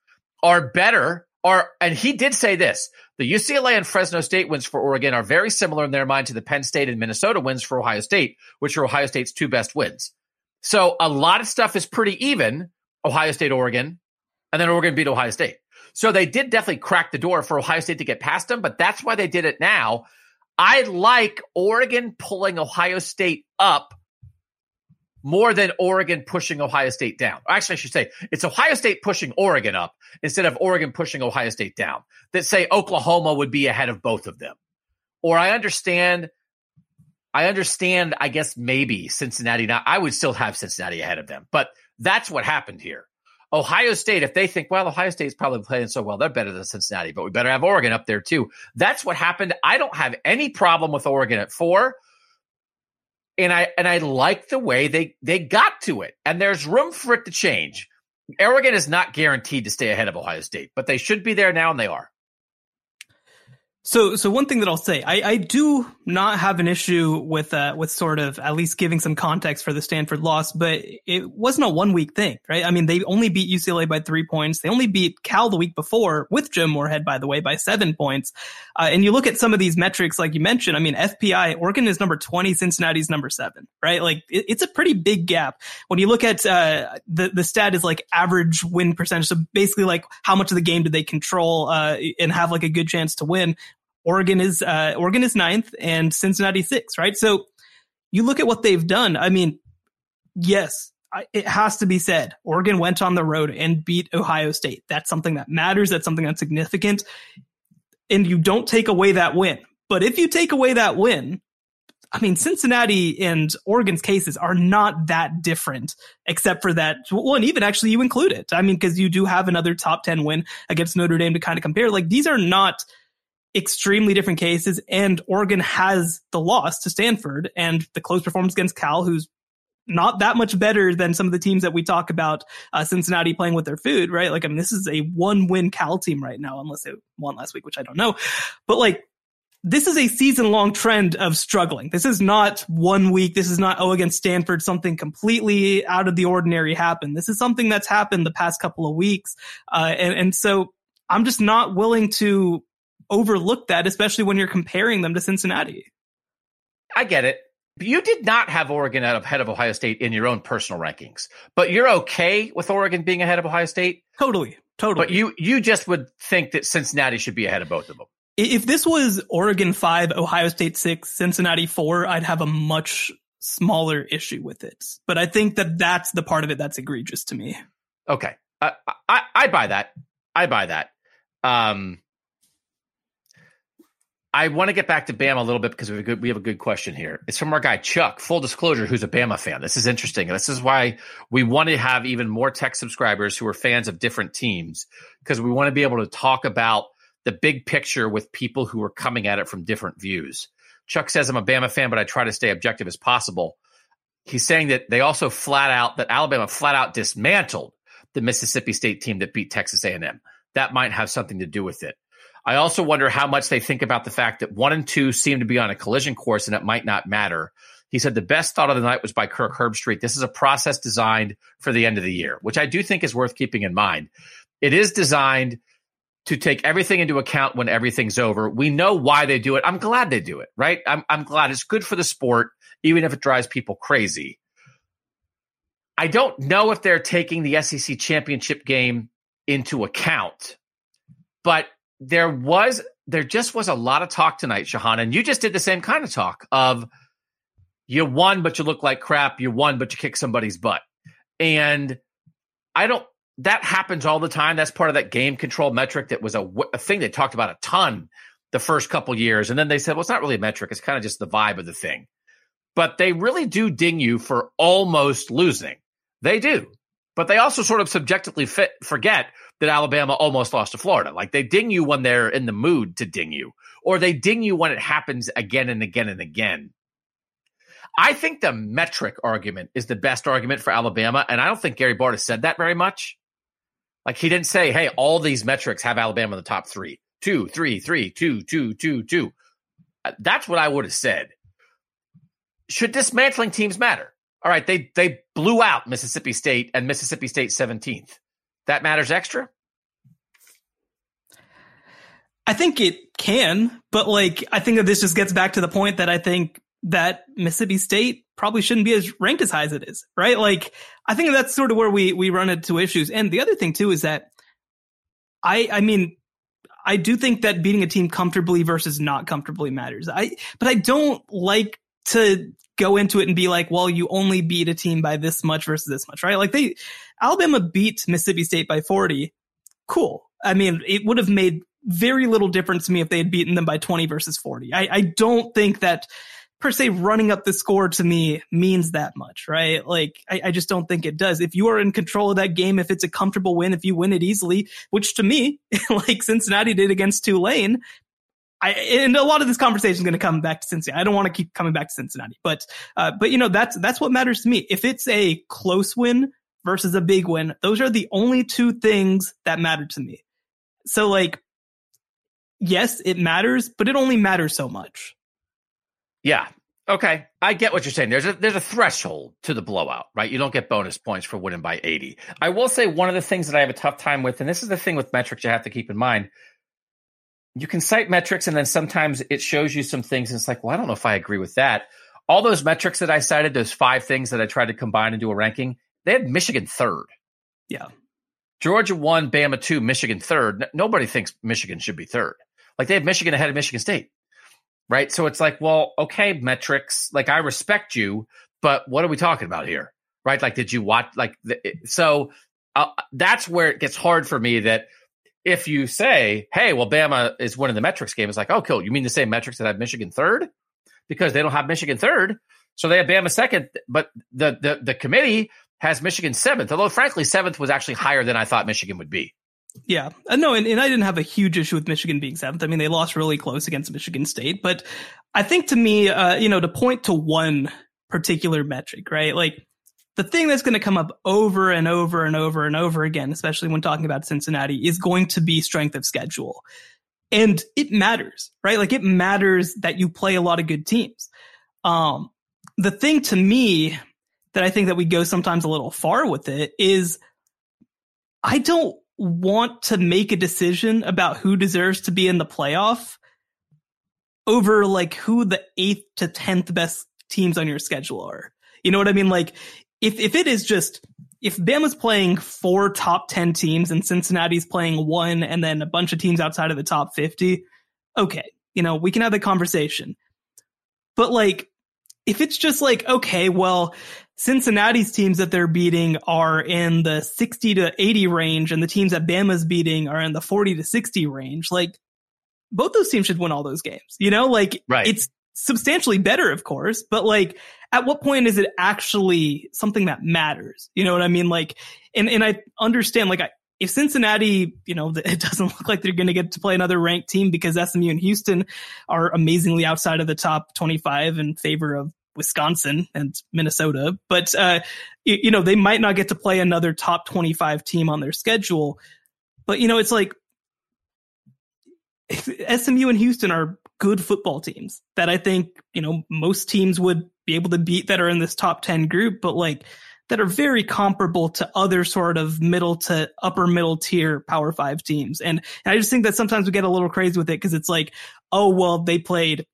are better. Are and he did say this: the UCLA and Fresno State wins for Oregon are very similar in their mind to the Penn State and Minnesota wins for Ohio State, which are Ohio State's two best wins. So a lot of stuff is pretty even. Ohio State, Oregon, and then Oregon beat Ohio State. So they did definitely crack the door for Ohio State to get past them, but that's why they did it now. I like Oregon pulling Ohio State up more than Oregon pushing Ohio State down. Actually, I should say it's Ohio State pushing Oregon up instead of Oregon pushing Ohio State down. That say Oklahoma would be ahead of both of them. Or I understand, I understand, I guess maybe Cincinnati now, I would still have Cincinnati ahead of them, but that's what happened here. Ohio State, if they think, well, Ohio State's probably playing so well, they're better than Cincinnati, but we better have Oregon up there too. That's what happened. I don't have any problem with Oregon at four and I and I like the way they they got to it. And there's room for it to change. Oregon is not guaranteed to stay ahead of Ohio State, but they should be there now, and they are. So, so one thing that I'll say, I, I do not have an issue with, uh, with sort of at least giving some context for the Stanford loss, but it wasn't a one week thing, right? I mean, they only beat UCLA by three points. They only beat Cal the week before with Jim Moorhead, by the way, by seven points. Uh, and you look at some of these metrics, like you mentioned, I mean, FPI, Oregon is number 20, Cincinnati's number seven, right? Like it, it's a pretty big gap. When you look at, uh, the, the stat is like average win percentage. So basically like how much of the game did they control, uh, and have like a good chance to win. Oregon is uh, Oregon is ninth and Cincinnati sixth, right? So you look at what they've done. I mean, yes, it has to be said. Oregon went on the road and beat Ohio State. That's something that matters. That's something that's significant. And you don't take away that win. But if you take away that win, I mean, Cincinnati and Oregon's cases are not that different, except for that. And even actually you include it. I mean, because you do have another top 10 win against Notre Dame to kind of compare. Like these are not extremely different cases and Oregon has the loss to Stanford and the close performance against Cal, who's not that much better than some of the teams that we talk about uh, Cincinnati playing with their food, right? Like, I mean, this is a one win Cal team right now, unless they won last week, which I don't know. But like, this is a season long trend of struggling. This is not one week. This is not, oh, against Stanford, something completely out of the ordinary happened. This is something that's happened the past couple of weeks. Uh, and, and so I'm just not willing to overlook that, especially when you're comparing them to Cincinnati. I get it. You did not have Oregon out of ahead of Ohio State in your own personal rankings, but you're okay with Oregon being ahead of Ohio State. Totally, totally. But you you just would think that Cincinnati should be ahead of both of them. If this was Oregon five, Ohio State six, Cincinnati four, I'd have a much smaller issue with it. But I think that that's the part of it that's egregious to me. Okay, I I, I buy that. I buy that. Um, I want to get back to Bama a little bit because we have a good we have a good question here. It's from our guy Chuck. Full disclosure, who's a Bama fan. This is interesting. This is why we want to have even more tech subscribers who are fans of different teams because we want to be able to talk about the big picture with people who are coming at it from different views. Chuck says I'm a Bama fan, but I try to stay objective as possible. He's saying that they also flat out that Alabama flat out dismantled the Mississippi State team that beat Texas A&M. That might have something to do with it. I also wonder how much they think about the fact that one and two seem to be on a collision course and it might not matter. He said the best thought of the night was by Kirk Herbstreit. This is a process designed for the end of the year, which I do think is worth keeping in mind. It is designed to take everything into account when everything's over. We know why they do it. I'm glad they do it, right? I'm, I'm glad it's good for the sport, even if it drives people crazy. I don't know if they're taking the SEC championship game into account, but there was there just was a lot of talk tonight, Shehan, and you just did the same kind of talk of you won, but you look like crap. You won, but you kick somebody's butt. And I don't. That happens all the time. That's part of that game control metric that was a, a thing they talked about a ton the first couple years, and then they said, well, it's not really a metric. It's kind of just the vibe of the thing. But they really do ding you for almost losing. They do. But they also sort of subjectively fit, forget that Alabama almost lost to Florida. Like they ding you when they're in the mood to ding you, or they ding you when it happens again and again and again. I think the metric argument is the best argument for Alabama, and I don't think Gary Barta said that very much. Like he didn't say, "Hey, all these metrics have Alabama in the top three, two, three, three, two, two, two, two." Uh, that's what I would have said. Should dismantling teams matter? All right, they they blew out Mississippi State and Mississippi State 17th that matters extra? I think it can, but like I think that this just gets back to the point that I think that Mississippi State probably shouldn't be as ranked as high as it is, right? Like I think that's sort of where we we run into issues. And the other thing too is that I I mean I do think that beating a team comfortably versus not comfortably matters. I but I don't like to go into it and be like, well, you only beat a team by this much versus this much, right? Like they, Alabama beat Mississippi State by 40. Cool. I mean, it would have made very little difference to me if they had beaten them by 20 versus 40. I, I don't think that per se running up the score to me means that much, right? Like, I, I, just don't think it does. If you are in control of that game, if it's a comfortable win, if you win it easily, which to me, like Cincinnati did against Tulane, I, and a lot of this conversation is going to come back to Cincinnati. I don't want to keep coming back to Cincinnati, but, uh, but you know, that's, that's what matters to me. If it's a close win versus a big win. Those are the only two things that matter to me. So like, yes, it matters, but it only matters so much. Yeah. Okay. I get what you're saying. There's a there's a threshold to the blowout, right? You don't get bonus points for winning by 80. I will say one of the things that I have a tough time with, and this is the thing with metrics you have to keep in mind. You can cite metrics and then sometimes it shows you some things and it's like, well, I don't know if I agree with that. All those metrics that I cited, those five things that I tried to combine into a ranking, they had Michigan third. Yeah. Georgia one, Bama two, Michigan third. Nobody thinks Michigan should be third. Like they have Michigan ahead of Michigan State right? So it's like, well, okay, metrics, like I respect you, but what are we talking about here, right? Like, did you watch, like, the, so uh, that's where it gets hard for me that if you say, hey, well, Bama is winning the metrics game, it's like, oh, cool. You mean the same metrics that have Michigan third? Because they don't have Michigan third. So they have Bama second, but the, the, the committee has Michigan seventh, although frankly, seventh was actually higher than I thought Michigan would be. Yeah, uh, no, and, and I didn't have a huge issue with Michigan being seventh. I mean, they lost really close against Michigan State, but I think to me, uh, you know, to point to one particular metric, right? Like the thing that's going to come up over and over and over and over again, especially when talking about Cincinnati, is going to be strength of schedule. And it matters, right? Like it matters that you play a lot of good teams. Um, the thing to me that I think that we go sometimes a little far with it is I don't want to make a decision about who deserves to be in the playoff over like who the eighth to tenth best teams on your schedule are. You know what I mean? Like if if it is just if Bama's playing four top ten teams and Cincinnati's playing one and then a bunch of teams outside of the top fifty, okay, you know, we can have the conversation. But like if it's just like, okay, well, Cincinnati's teams that they're beating are in the 60 to 80 range and the teams that Bama's beating are in the 40 to 60 range. Like both those teams should win all those games. You know, like right. it's substantially better, of course, but like at what point is it actually something that matters? You know what I mean? Like, and, and I understand, like, I, if Cincinnati, you know, it doesn't look like they're going to get to play another ranked team because SMU and Houston are amazingly outside of the top 25 in favor of Wisconsin and Minnesota, but uh, you, you know they might not get to play another top twenty five team on their schedule. But you know it's like SMU and Houston are good football teams that I think you know most teams would be able to beat that are in this top ten group, but like that are very comparable to other sort of middle to upper middle tier power five teams. And, and I just think that sometimes we get a little crazy with it because it's like, oh, well, they played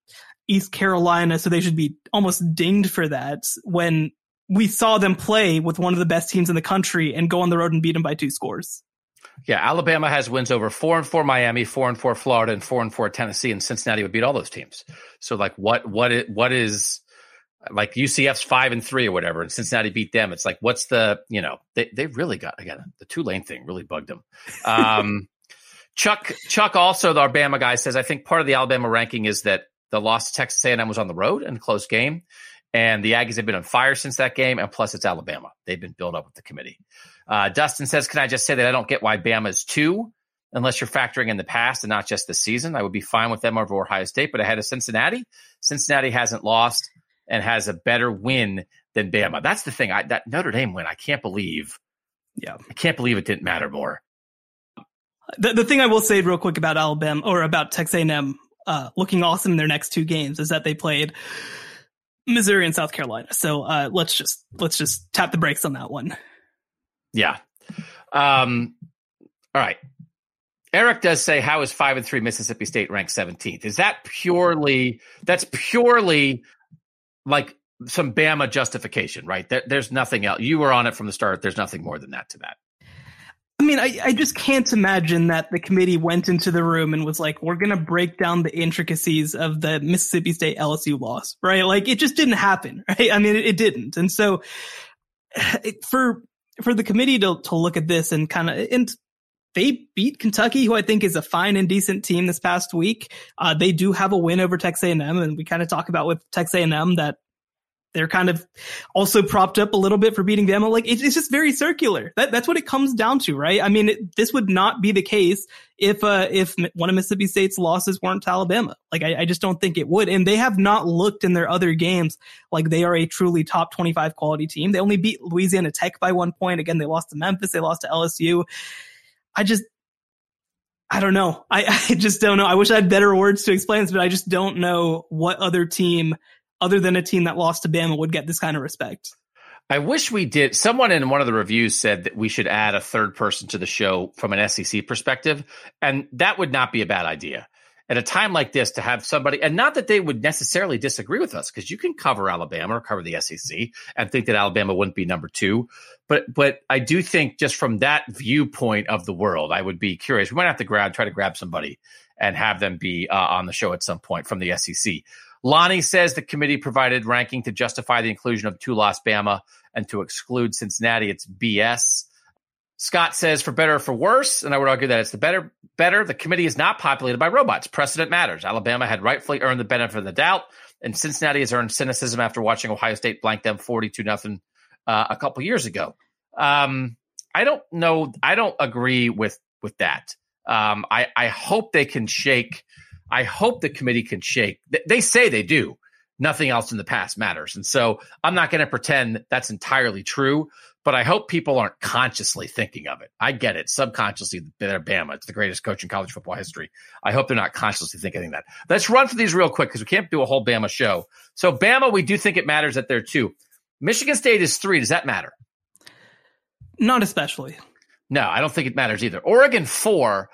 East Carolina, so they should be almost dinged for that when we saw them play with one of the best teams in the country and go on the road and beat them by two scores. Yeah, Alabama has wins over four and four Miami, four and four Florida, and four and four Tennessee, and Cincinnati would beat all those teams. So like, what what is, what is like UCF's five and three or whatever, and Cincinnati beat them. It's like, what's the you know they they really got again the Tulane thing really bugged them. Um, Chuck Chuck also the Alabama guy says I think part of the Alabama ranking is that the loss to Texas A&M was on the road in a close game, and the Aggies have been on fire since that game. And plus, it's Alabama; they've been built up with the committee. Uh, Dustin says, "Can I just say that I don't get why Bama is two, unless you're factoring in the past and not just the season? I would be fine with them over Ohio State, but ahead of Cincinnati, Cincinnati hasn't lost and has a better win than Bama. That's the thing. I, that Notre Dame win, I can't believe. Yeah, I can't believe it didn't matter more." The, the thing I will say real quick about Alabama or about Texas A&M uh, looking awesome in their next two games is that they played Missouri and South Carolina. So uh, let's just let's just tap the brakes on that one. Yeah. Um, all right. Eric does say, "How is five and three Mississippi State ranked seventeenth? Is that purely? That's purely like some Bama justification, right? There, there's nothing else. You were on it from the start. There's nothing more than that to that. I mean, I, I just can't imagine that the committee went into the room and was like, we're going to break down the intricacies of the Mississippi State LSU loss, right? Like it just didn't happen, right? I mean, it, it didn't. And so for, for the committee to, to look at this and kind of, and they beat Kentucky, who I think is a fine and decent team this past week. Uh, they do have a win over Texas A&M and we kind of talk about with Texas A&M that they're kind of also propped up a little bit for beating Bama. Like it's, it's just very circular. That, that's what it comes down to, right? I mean, it, this would not be the case if uh, if one of Mississippi State's losses weren't to Alabama. Like I, I just don't think it would. And they have not looked in their other games like they are a truly top 25 quality team. They only beat Louisiana Tech by one point. Again, they lost to Memphis. They lost to LSU. I just I don't know. I, I just don't know. I wish I had better words to explain this, but I just don't know what other team other than a team that lost to Bama would get this kind of respect. I wish we did. Someone in one of the reviews said that we should add a third person to the show from an SEC perspective, and that would not be a bad idea. At a time like this, to have somebody, and not that they would necessarily disagree with us, because you can cover Alabama or cover the SEC and think that Alabama wouldn't be number two. But but I do think just from that viewpoint of the world, I would be curious. We might have to grab try to grab somebody and have them be uh, on the show at some point from the SEC. Lonnie says the committee provided ranking to justify the inclusion of two lost Bama and to exclude Cincinnati. It's BS. Scott says for better or for worse, and I would argue that it's the better better. The committee is not populated by robots. Precedent matters. Alabama had rightfully earned the benefit of the doubt, and Cincinnati has earned cynicism after watching Ohio State blank them forty two nothing uh, a couple years ago. Um, I don't know. I don't agree with with that. Um, I I hope they can shake I hope the committee can shake. They say they do. Nothing else in the past matters. And so I'm not going to pretend that's entirely true, but I hope people aren't consciously thinking of it. I get it. Subconsciously, they're Bama. It's the greatest coach in college football history. I hope they're not consciously thinking that. Let's run through these real quick because we can't do a whole Bama show. So, Bama, we do think it matters that they're two. Michigan State is three. Does that matter? Not especially. No, I don't think it matters either. Oregon, four.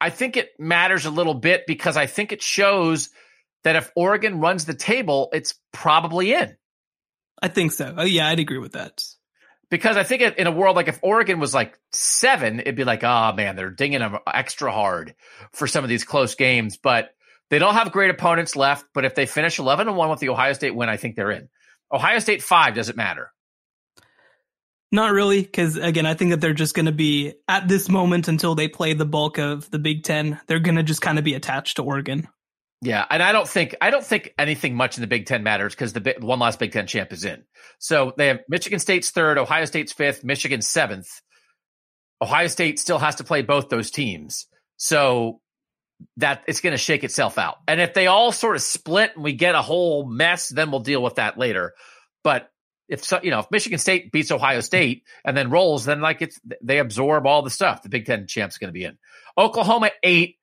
I think it matters a little bit because I think it shows that if Oregon runs the table, it's probably in. I think so. Oh, yeah, I'd agree with that. Because I think in a world like if Oregon was like seven, it'd be like, oh man, they're dinging them extra hard for some of these close games. But they don't have great opponents left. But if they finish 11 and 1 with the Ohio State win, I think they're in. Ohio State five doesn't matter. Not really, because again, I think that they're just going to be at this moment until they play the bulk of the Big Ten. They're going to just kind of be attached to Oregon. Yeah, and I don't think I don't think anything much in the Big Ten matters because the one last Big Ten champ is in. So they have Michigan State's third, Ohio State's fifth, Michigan seventh. Ohio State still has to play both those teams, so that it's going to shake itself out. And if they all sort of split and we get a whole mess, then we'll deal with that later. But if so, you know if Michigan State beats Ohio State and then rolls, then like it's they absorb all the stuff. The Big Ten champ's going to be in. Oklahoma eight,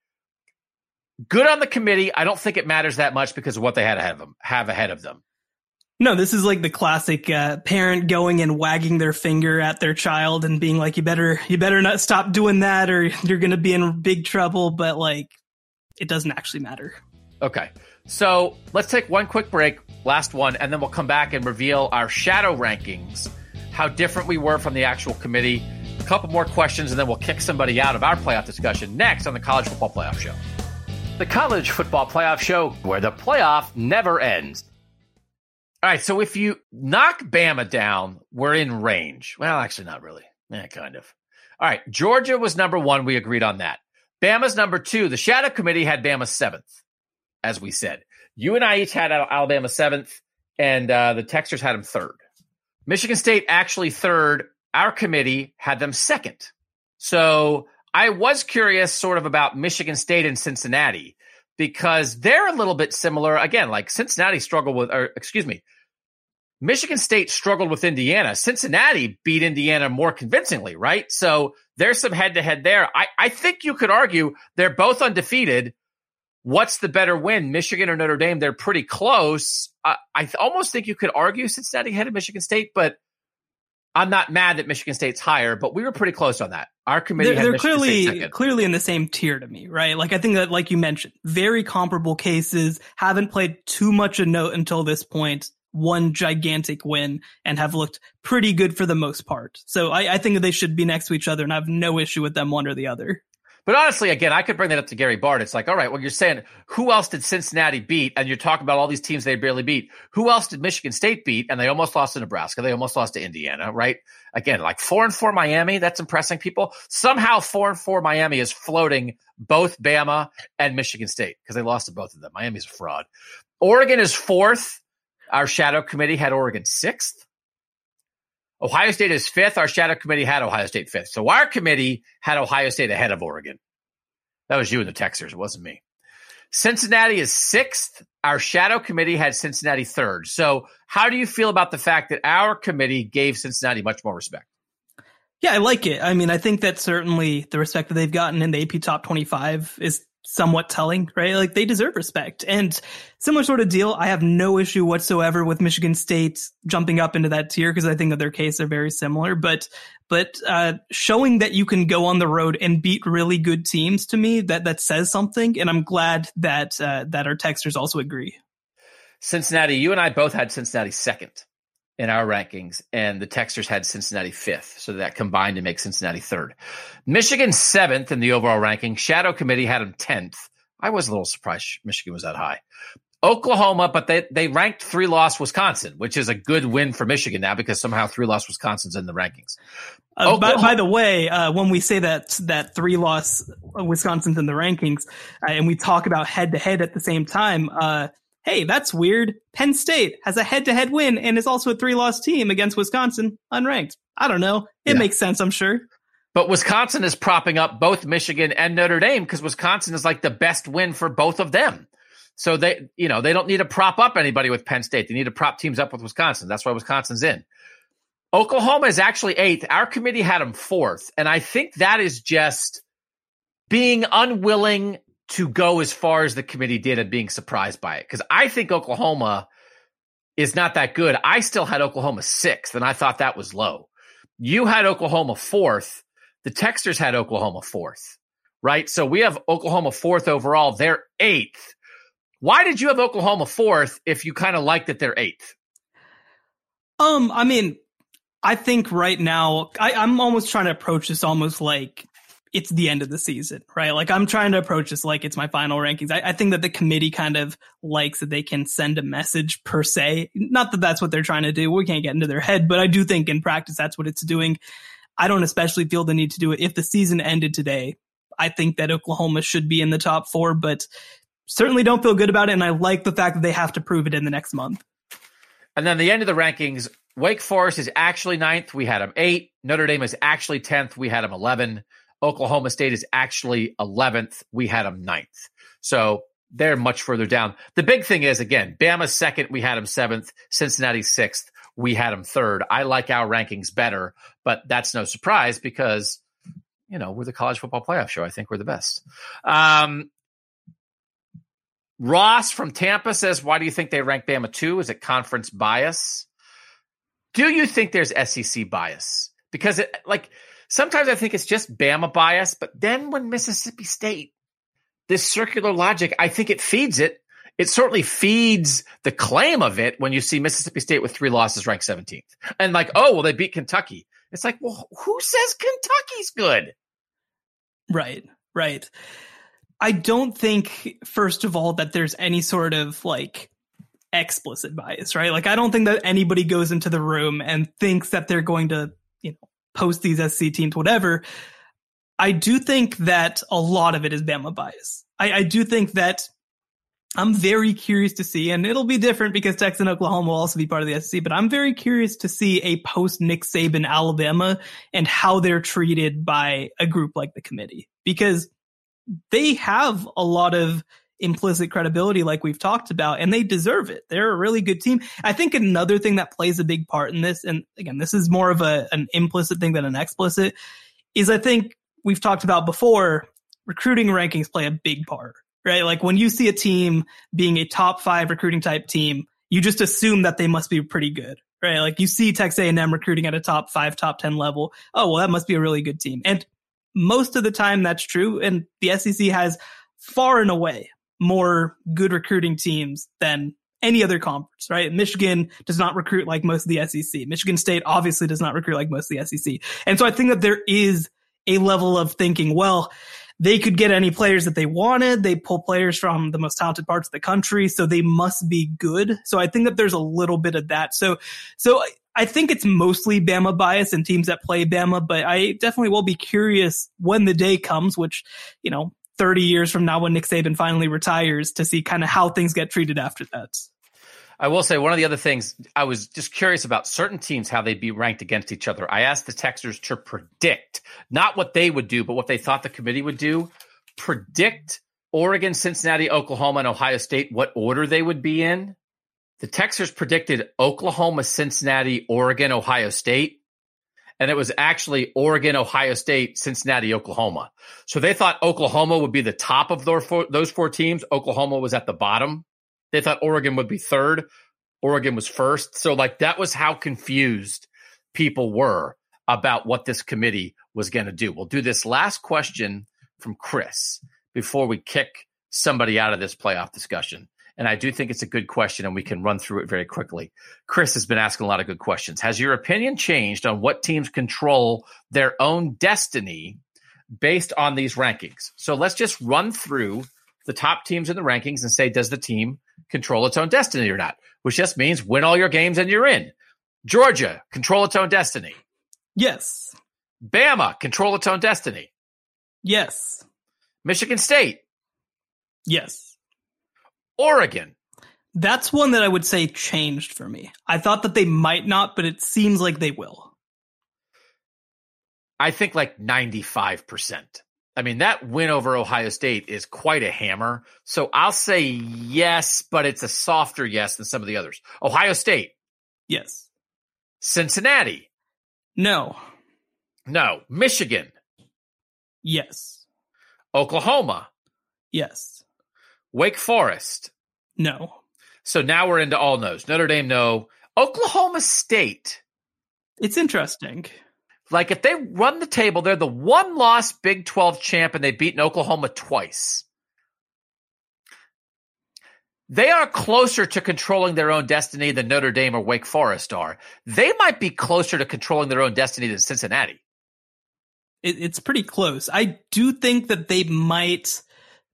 good on the committee. I don't think it matters that much because of what they had ahead of them. Have ahead of them. No, this is like the classic uh, parent going and wagging their finger at their child and being like, "You better, you better not stop doing that, or you're going to be in big trouble." But like, it doesn't actually matter. Okay. So let's take one quick break, last one, and then we'll come back and reveal our shadow rankings, how different we were from the actual committee. A couple more questions, and then we'll kick somebody out of our playoff discussion next on the College Football Playoff Show. The College Football Playoff Show, where the playoff never ends. All right, so if you knock Bama down, we're in range. Well, actually, not really. Yeah, kind of. All right, Georgia was number one. We agreed on that. Bama's number two. The Shadow Committee had Bama seventh as we said. You and I each had Alabama seventh, and uh, the Texters had them third. Michigan State actually third. Our committee had them second. So I was curious sort of about Michigan State and Cincinnati because they're a little bit similar. Again, like Cincinnati struggled with, or excuse me, Michigan State struggled with Indiana. Cincinnati beat Indiana more convincingly, right? So there's some head to head there. I, I think you could argue they're both undefeated what's the better win, Michigan or Notre Dame? They're pretty close. I, I th- almost think you could argue Cincinnati ahead of Michigan State, but I'm not mad that Michigan State's higher. But we were pretty close on that. Our committee they're, they're clearly clearly in the same tier to me, right? Like I think that, like you mentioned, very comparable cases. Haven't played too much a note until this point. One gigantic win and have looked pretty good for the most part. So I, I think that they should be next to each other, and I have no issue with them one or the other. But honestly, again, I could bring that up to Gary Barta. It's like, all right, well, you're saying who else did Cincinnati beat? And you're talking about all these teams they barely beat. Who else did Michigan State beat? And they almost lost to Nebraska. They almost lost to Indiana, right? Again, like four and four Miami. That's impressing people. Somehow four and four Miami is floating both Bama and Michigan State because they lost to both of them. Miami's a fraud. Oregon is fourth. Our shadow committee had Oregon sixth. Ohio State is fifth. Our shadow committee had Ohio State fifth. So our committee had Ohio State ahead of Oregon. That was you and the Texters. It wasn't me. Cincinnati is sixth. Our shadow committee had Cincinnati third. So how do you feel about the fact that our committee gave Cincinnati much more respect? Yeah, I like it. I mean, I think that certainly the respect that they've gotten in the AP top 25 is somewhat telling, right? Like they deserve respect. And similar sort of deal. I have no issue whatsoever with Michigan State jumping up into that tier because I think that their case are very similar. But but uh, showing that you can go on the road and beat really good teams to me that that says something. And I'm glad that uh, that our texters also agree. Cincinnati, you and I both had Cincinnati second in our rankings, and the Texters had Cincinnati fifth. So that combined to make Cincinnati third. Michigan seventh in the overall ranking. Shadow Committee had them 10th. I was a little surprised Michigan was that high. Oklahoma, but they, they ranked three loss Wisconsin, which is a good win for Michigan now because somehow three loss Wisconsin's in the rankings. Uh, by, by, the way, uh, when we say that that three loss Wisconsin's in the rankings, uh, and we talk about head to head at the same time, uh, hey, that's weird. Penn State has a head to head win and is also a three loss team against Wisconsin, unranked. I don't know. It yeah. makes sense, I'm sure. But Wisconsin is propping up both Michigan and Notre Dame because Wisconsin is like the best win for both of them. So they, you know, they don't need to prop up anybody with Penn State. They need to prop teams up with Wisconsin. That's why Wisconsin's in. Oklahoma is actually eighth. Our committee had them fourth. And I think that is just being unwilling to go as far as the committee did and being surprised by it. Because I think Oklahoma is not that good. I still had Oklahoma sixth, and I thought that was low. You had Oklahoma fourth. The Texters had Oklahoma fourth, right? So we have Oklahoma fourth overall. They're eighth. Why did you have Oklahoma fourth if you kind of like that they're eighth? Um, I mean, I think right now I, I'm almost trying to approach this almost like it's the end of the season, right? Like I'm trying to approach this like it's my final rankings. I, I, think that the committee kind of likes that they can send a message per se. Not that that's what they're trying to do. We can't get into their head, but I do think in practice that's what it's doing. I don't especially feel the need to do it. If the season ended today, I think that Oklahoma should be in the top four, but certainly don't feel good about it. And I like the fact that they have to prove it in the next month. And then the end of the rankings, Wake Forest is actually ninth. We had them eight. Notre Dame is actually 10th. We had them 11. Oklahoma State is actually 11th. We had them ninth. So they're much further down. The big thing is, again, Bama second. We had them seventh. Cincinnati sixth. We had them third. I like our rankings better, but that's no surprise because, you know, we're the college football playoff show. I think we're the best. Um, Ross from Tampa says, why do you think they rank Bama two? Is it conference bias? Do you think there's SEC bias? Because it, like, sometimes I think it's just Bama bias, but then when Mississippi State, this circular logic, I think it feeds it. It certainly feeds the claim of it when you see Mississippi State with three losses ranked 17th. And like, oh, well, they beat Kentucky. It's like, well, who says Kentucky's good? Right, right. I don't think, first of all, that there's any sort of like explicit bias, right? Like, I don't think that anybody goes into the room and thinks that they're going to, you know, post these SC teams, whatever. I do think that a lot of it is Bama bias. I, I do think that I'm very curious to see, and it'll be different because Texas and Oklahoma will also be part of the SEC, but I'm very curious to see a post Nick Saban Alabama and how they're treated by a group like the committee because they have a lot of implicit credibility like we've talked about and they deserve it. They're a really good team. I think another thing that plays a big part in this and again this is more of a an implicit thing than an explicit is I think we've talked about before recruiting rankings play a big part. Right? Like when you see a team being a top 5 recruiting type team, you just assume that they must be pretty good. Right? Like you see Texas A&M recruiting at a top 5, top 10 level. Oh, well that must be a really good team. And most of the time that's true and the SEC has far and away more good recruiting teams than any other conference, right? Michigan does not recruit like most of the SEC. Michigan State obviously does not recruit like most of the SEC. And so I think that there is a level of thinking, well, they could get any players that they wanted. They pull players from the most talented parts of the country, so they must be good. So I think that there's a little bit of that. So, so I think it's mostly Bama bias and teams that play Bama, but I definitely will be curious when the day comes, which, you know, 30 years from now when Nick Saban finally retires to see kind of how things get treated after that. I will say one of the other things I was just curious about certain teams how they'd be ranked against each other. I asked the Texters to predict not what they would do, but what they thought the committee would do. Predict Oregon, Cincinnati, Oklahoma, and Ohio State what order they would be in. The Texters predicted Oklahoma, Cincinnati, Oregon, Ohio State. And it was actually Oregon, Ohio State, Cincinnati, Oklahoma. So they thought Oklahoma would be the top of those four teams. Oklahoma was at the bottom. They thought Oregon would be third. Oregon was first. So, like, that was how confused people were about what this committee was going to do. We'll do this last question from Chris before we kick somebody out of this playoff discussion. And I do think it's a good question and we can run through it very quickly. Chris has been asking a lot of good questions. Has your opinion changed on what teams control their own destiny based on these rankings? So let's just run through the top teams in the rankings and say, does the team control its own destiny or not? Which just means win all your games and you're in. Georgia, control its own destiny. Yes. Bama, control its own destiny. Yes. Michigan State. Yes. Oregon. That's one that I would say changed for me. I thought that they might not, but it seems like they will. I think like 95%. I mean, that win over Ohio State is quite a hammer. So I'll say yes, but it's a softer yes than some of the others. Ohio State. Yes. Cincinnati. No. No. Michigan. Yes. Oklahoma. Yes. Wake Forest. No. So now we're into all no's. Notre Dame, no. Oklahoma State. It's interesting. Like if they run the table, they're the one loss Big 12 champ and they've beaten Oklahoma twice. They are closer to controlling their own destiny than Notre Dame or Wake Forest are. They might be closer to controlling their own destiny than Cincinnati. It, it's pretty close. I do think that they might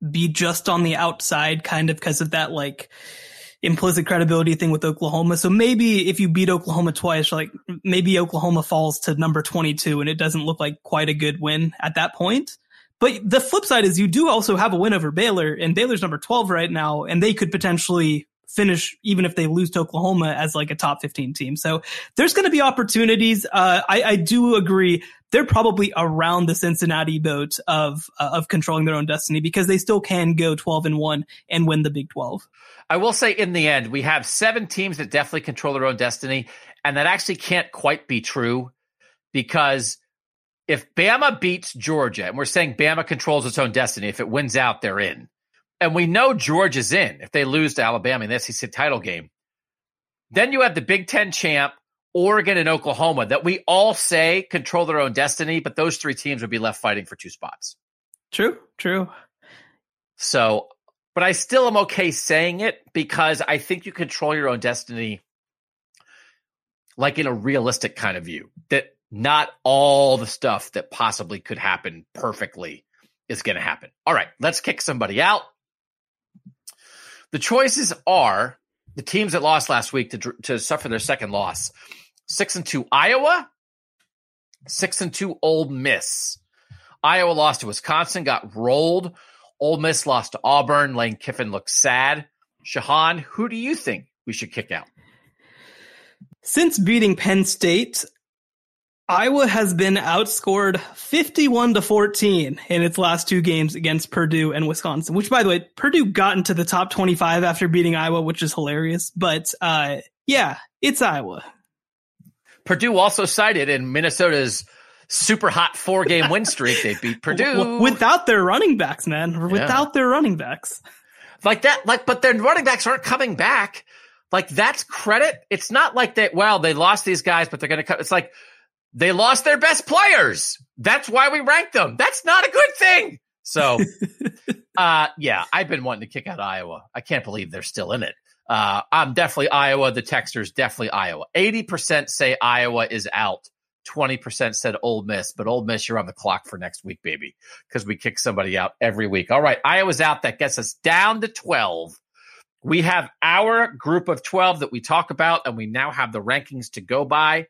be just on the outside, kind of because of that, like, implicit credibility thing with Oklahoma. So maybe if you beat Oklahoma twice, like maybe Oklahoma falls to number 22 and it doesn't look like quite a good win at that point. But the flip side is you do also have a win over Baylor and Baylor's number 12 right now and they could potentially finish even if they lose to Oklahoma as like a top 15 team. So there's going to be opportunities. Uh, I, I, do agree. They're probably around the Cincinnati boat of, uh, of controlling their own destiny because they still can go 12 and one and win the Big 12. I will say in the end, we have seven teams that definitely control their own destiny. And that actually can't quite be true because if Bama beats Georgia, and we're saying Bama controls its own destiny, if it wins out, they're in. And we know George is in if they lose to Alabama in the SEC title game. Then you have the Big Ten champ, Oregon and Oklahoma, that we all say control their own destiny, but those three teams would be left fighting for two spots. True, true. So but I still am okay saying it because I think you control your own destiny like in a realistic kind of view that not all the stuff that possibly could happen perfectly is going to happen. All right, let's kick somebody out. The choices are the teams that lost last week to, to suffer their second loss. Six and two Iowa, six and two Ole Miss. Iowa lost to Wisconsin, got rolled Ole Miss lost to Auburn. Lane Kiffin looks sad. Shehan, who do you think we should kick out? Since beating Penn State, Iowa has been outscored 51 to 14 in its last two games against Purdue and Wisconsin, which by the way, Purdue got into the top 25 after beating Iowa, which is hilarious. But, uh, yeah, it's Iowa. Purdue also cited in Minnesota's super hot four game win streak. They beat Purdue without their running backs, man. Without yeah. their running backs, like that. Like, but their running backs aren't coming back. Like that's credit. It's not like they. Well, they lost these guys, but they're going to cut. It's like they lost their best players. That's why we ranked them. That's not a good thing. So, uh, yeah, I've been wanting to kick out Iowa. I can't believe they're still in it. Uh, I'm definitely Iowa. The Texters definitely Iowa. 80% say Iowa is out. 20% said Ole Miss, but Ole Miss, you're on the clock for next week, baby, because we kick somebody out every week. All right. Iowa's out. That gets us down to 12. We have our group of 12 that we talk about, and we now have the rankings to go by.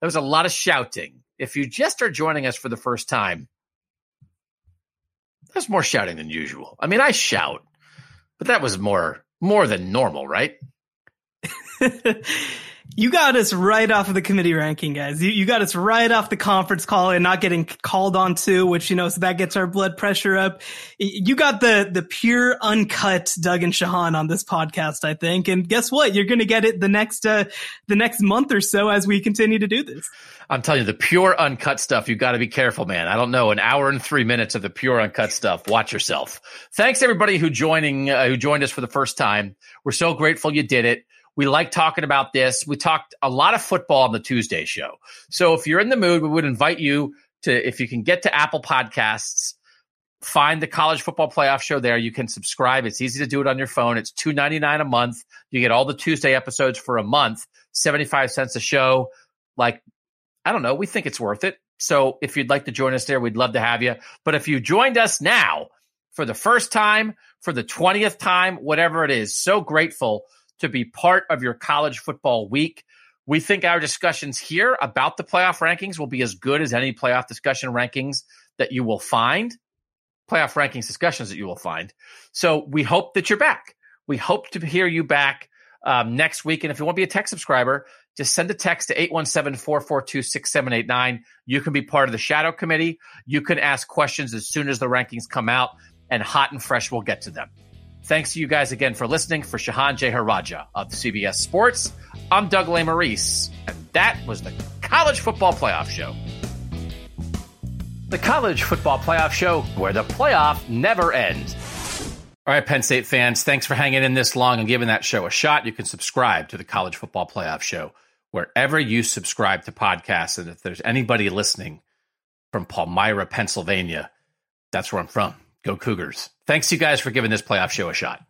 There was a lot of shouting. If you just are joining us for the first time, there's more shouting than usual. I mean, I shout, but that was more more than normal, right? you got us right off of the committee ranking, guys. You, you got us right off the conference call and not getting called on to, which, you know, so that gets our blood pressure up. You got the, the pure uncut Doug and Shehan on this podcast, I think. And guess what? You're going to get it the next, uh, the next month or so as we continue to do this. I'm telling you, the pure uncut stuff, you got to be careful, man. I don't know, an hour and three minutes of the pure uncut stuff. Watch yourself. Thanks everybody who joining, uh, who joined us for the first time. We're so grateful you did it. We like talking about this. We talked a lot of football on the Tuesday show. So if you're in the mood, we would invite you to, if you can get to Apple Podcasts, find the college football playoff show there. You can subscribe. It's easy to do it on your phone. It's two ninety nine a month. You get all the Tuesday episodes for a month, 75 cents a show. Like, I don't know. We think it's worth it. So if you'd like to join us there, we'd love to have you. But if you joined us now for the first time, for the 20th time, whatever it is, so grateful to be part of your college football week. We think our discussions here about the playoff rankings will be as good as any playoff discussion rankings that you will find, playoff rankings discussions that you will find. So we hope that you're back. We hope to hear you back um, next week. And if you want to be a tech subscriber, just send a text to 817 442 6789. You can be part of the shadow committee. You can ask questions as soon as the rankings come out, and hot and fresh, we'll get to them. Thanks to you guys again for listening. For Shehan Jeyarajah of CBS Sports, I'm Doug Lesmerises, and that was the College Football Playoff Show. The College Football Playoff Show, where the playoff never ends. All right, Penn State fans, thanks for hanging in this long and giving that show a shot. You can subscribe to the College Football Playoff Show wherever you subscribe to podcasts. And if there's anybody listening from Palmyra, Pennsylvania, that's where I'm from. Go Cougars. Thanks you guys for giving this playoff show a shot.